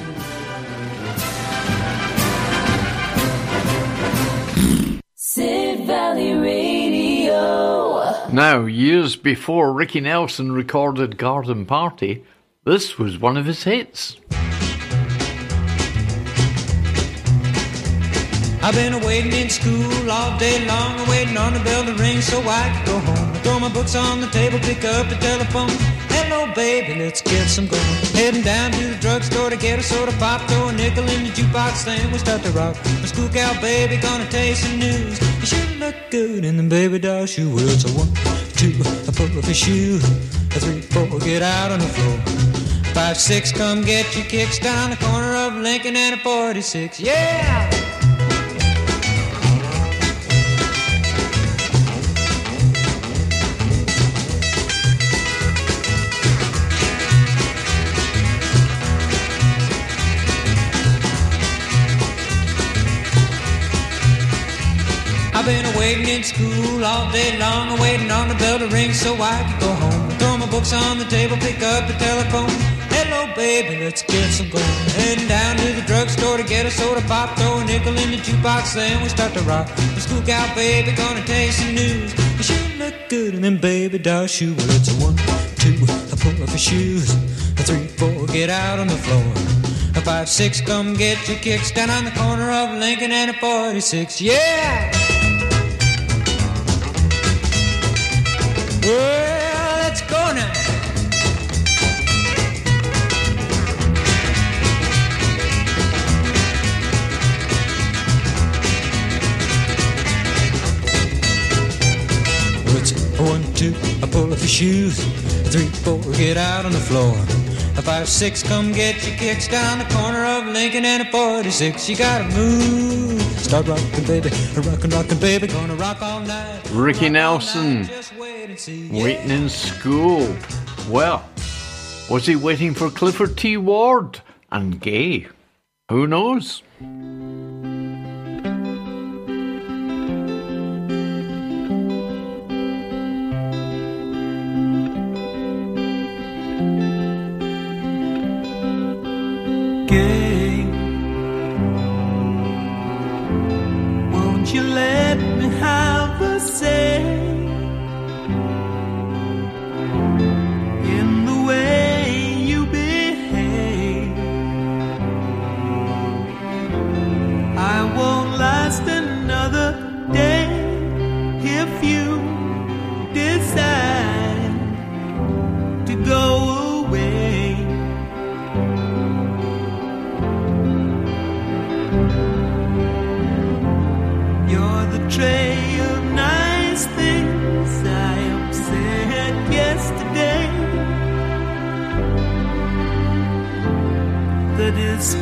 Sid Valley. Now, years before Ricky Nelson recorded Garden Party, this was one of his hits. I've been waiting in school all day long, waiting on the bell to ring so I could go home. I throw my books on the table, pick up the telephone. Hello, baby, let's get some going. Heading down to the drugstore to get a soda pop, throw a nickel in the jukebox, then we start to rock. My school gal, baby, gonna taste some news. You sure look good in the baby doll shoe. Well, it's a one, two, a pull up your shoe. A three, four, get out on the floor. Five, six, come get your kicks down the corner of Lincoln and a 46. Yeah! I've been waiting in school all day long, waiting on the bell to ring so I could go home. Throw my books on the table, pick up the telephone. Hello, baby, let's get some going. Heading down to the drugstore to get a soda pop, throw a nickel in the jukebox, then we start to rock. The school baby, gonna taste some news. You sure look good in them baby doll shoes. Well, it's a one, two, a pull up your shoes. A three, four, get out on the floor. A five, six, come get your kicks down on the corner of Lincoln and a 46. Yeah! Well, let's go now. One, two, I pull off your shoes. Three, four, get out on the floor. A five, six, come get your kicks down the corner of Lincoln and a 46. You gotta move. Start rocking, baby. Rockin', rockin', baby. Gonna rock all night. Ricky Nelson, waiting in school. Well, was he waiting for Clifford T. Ward and Gaye? Who knows?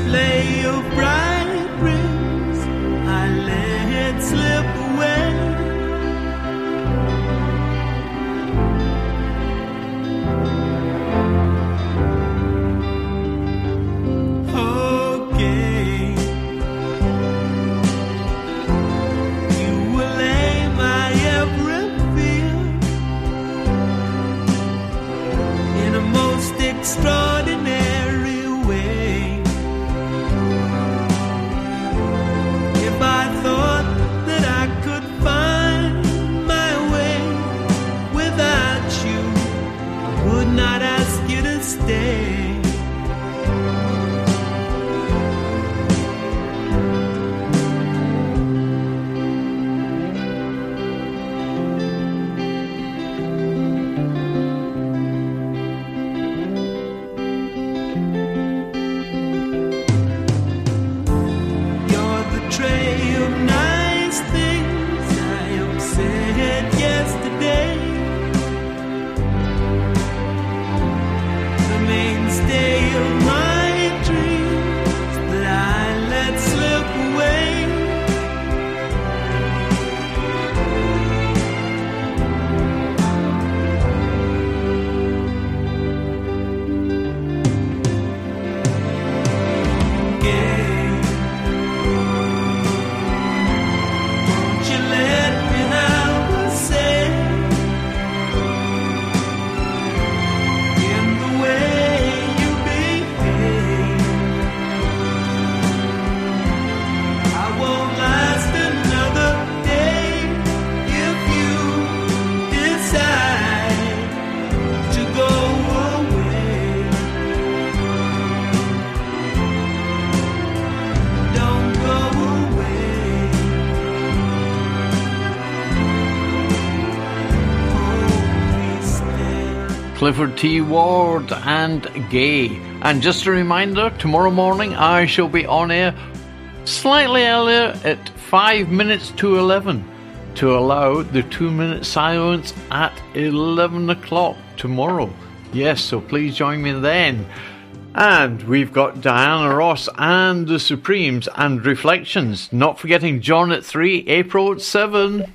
play Clifford T. Ward and Gaye. And just a reminder tomorrow morning I shall be on air slightly earlier at 5 minutes to 11 to allow the two minute silence at 11 o'clock tomorrow. Yes, so please join me then. And we've got Diana Ross and the Supremes and Reflections, not forgetting John at 3, April at 7.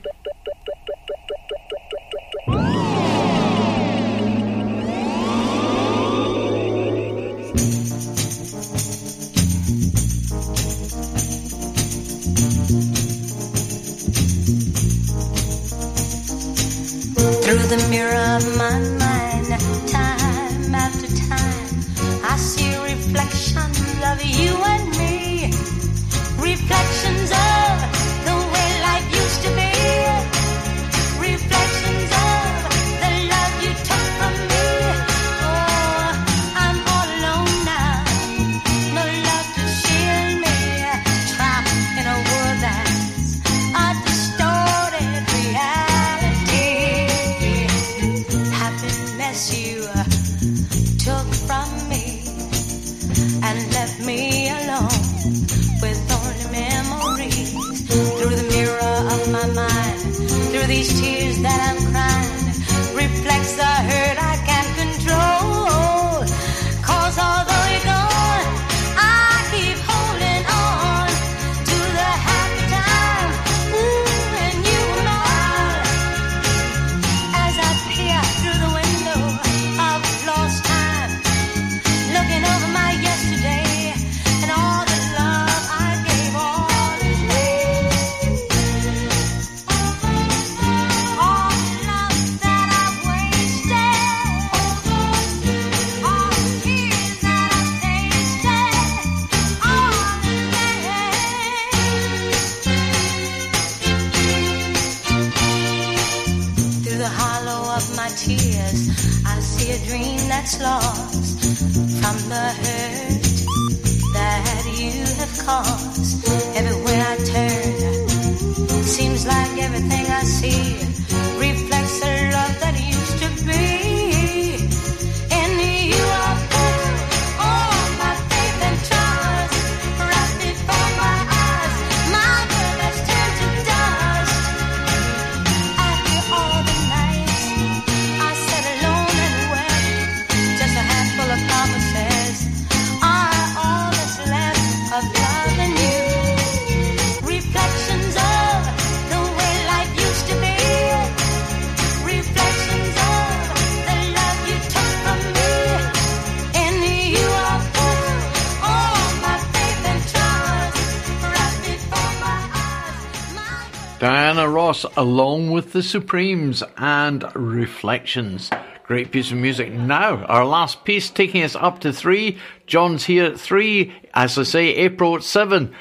Diana Ross, along with the Supremes and Reflections. Great piece of music. Now, our last piece taking us up to three. John's here at three. As I say, April at seven.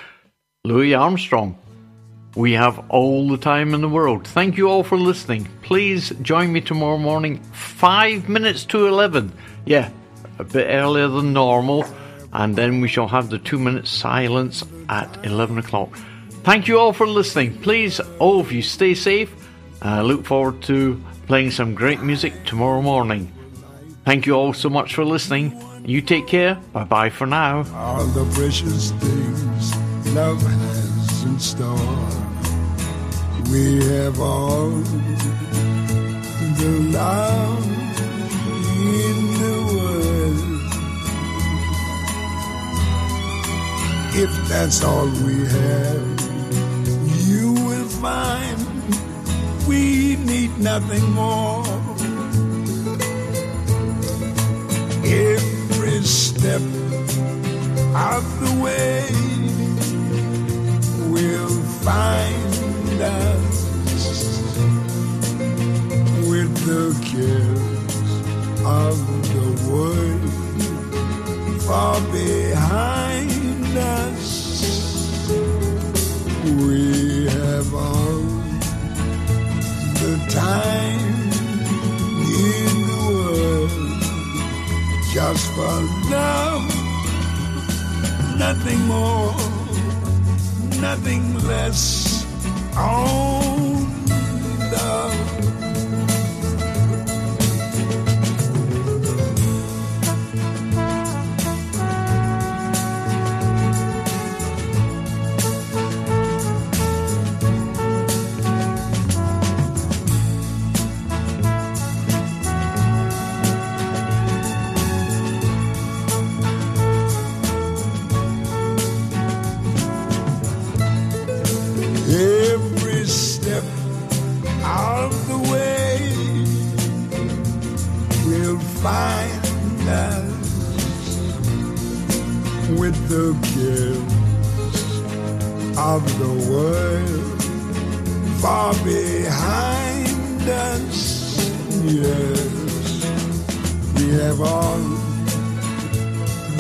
Louis Armstrong. We have all the time in the world. Thank you all for listening. Please join me tomorrow morning, five minutes to 11. Yeah, a bit earlier than normal. And then we shall have the two minute silence at 11 o'clock. Thank you all for listening. Please, all of you, stay safe. I look forward to playing some great music tomorrow morning. Thank you all so much for listening. You take care. Bye bye for now. all the precious things love has in store. We have all the love in the world. If that's all we have, we need nothing more. Every step of the way will find us with the cares of the world far behind us. We all the time in the world just for love, nothing more, nothing less. On the find us with the gifts of the world far behind us. Yes, we have all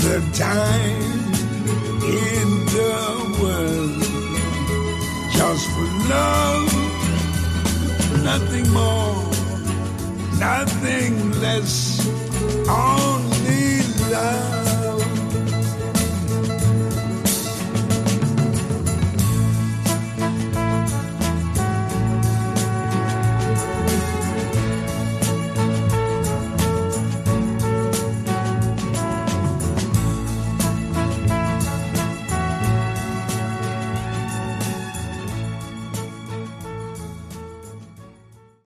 the time in the world just for love, nothing more, nothing less, only love.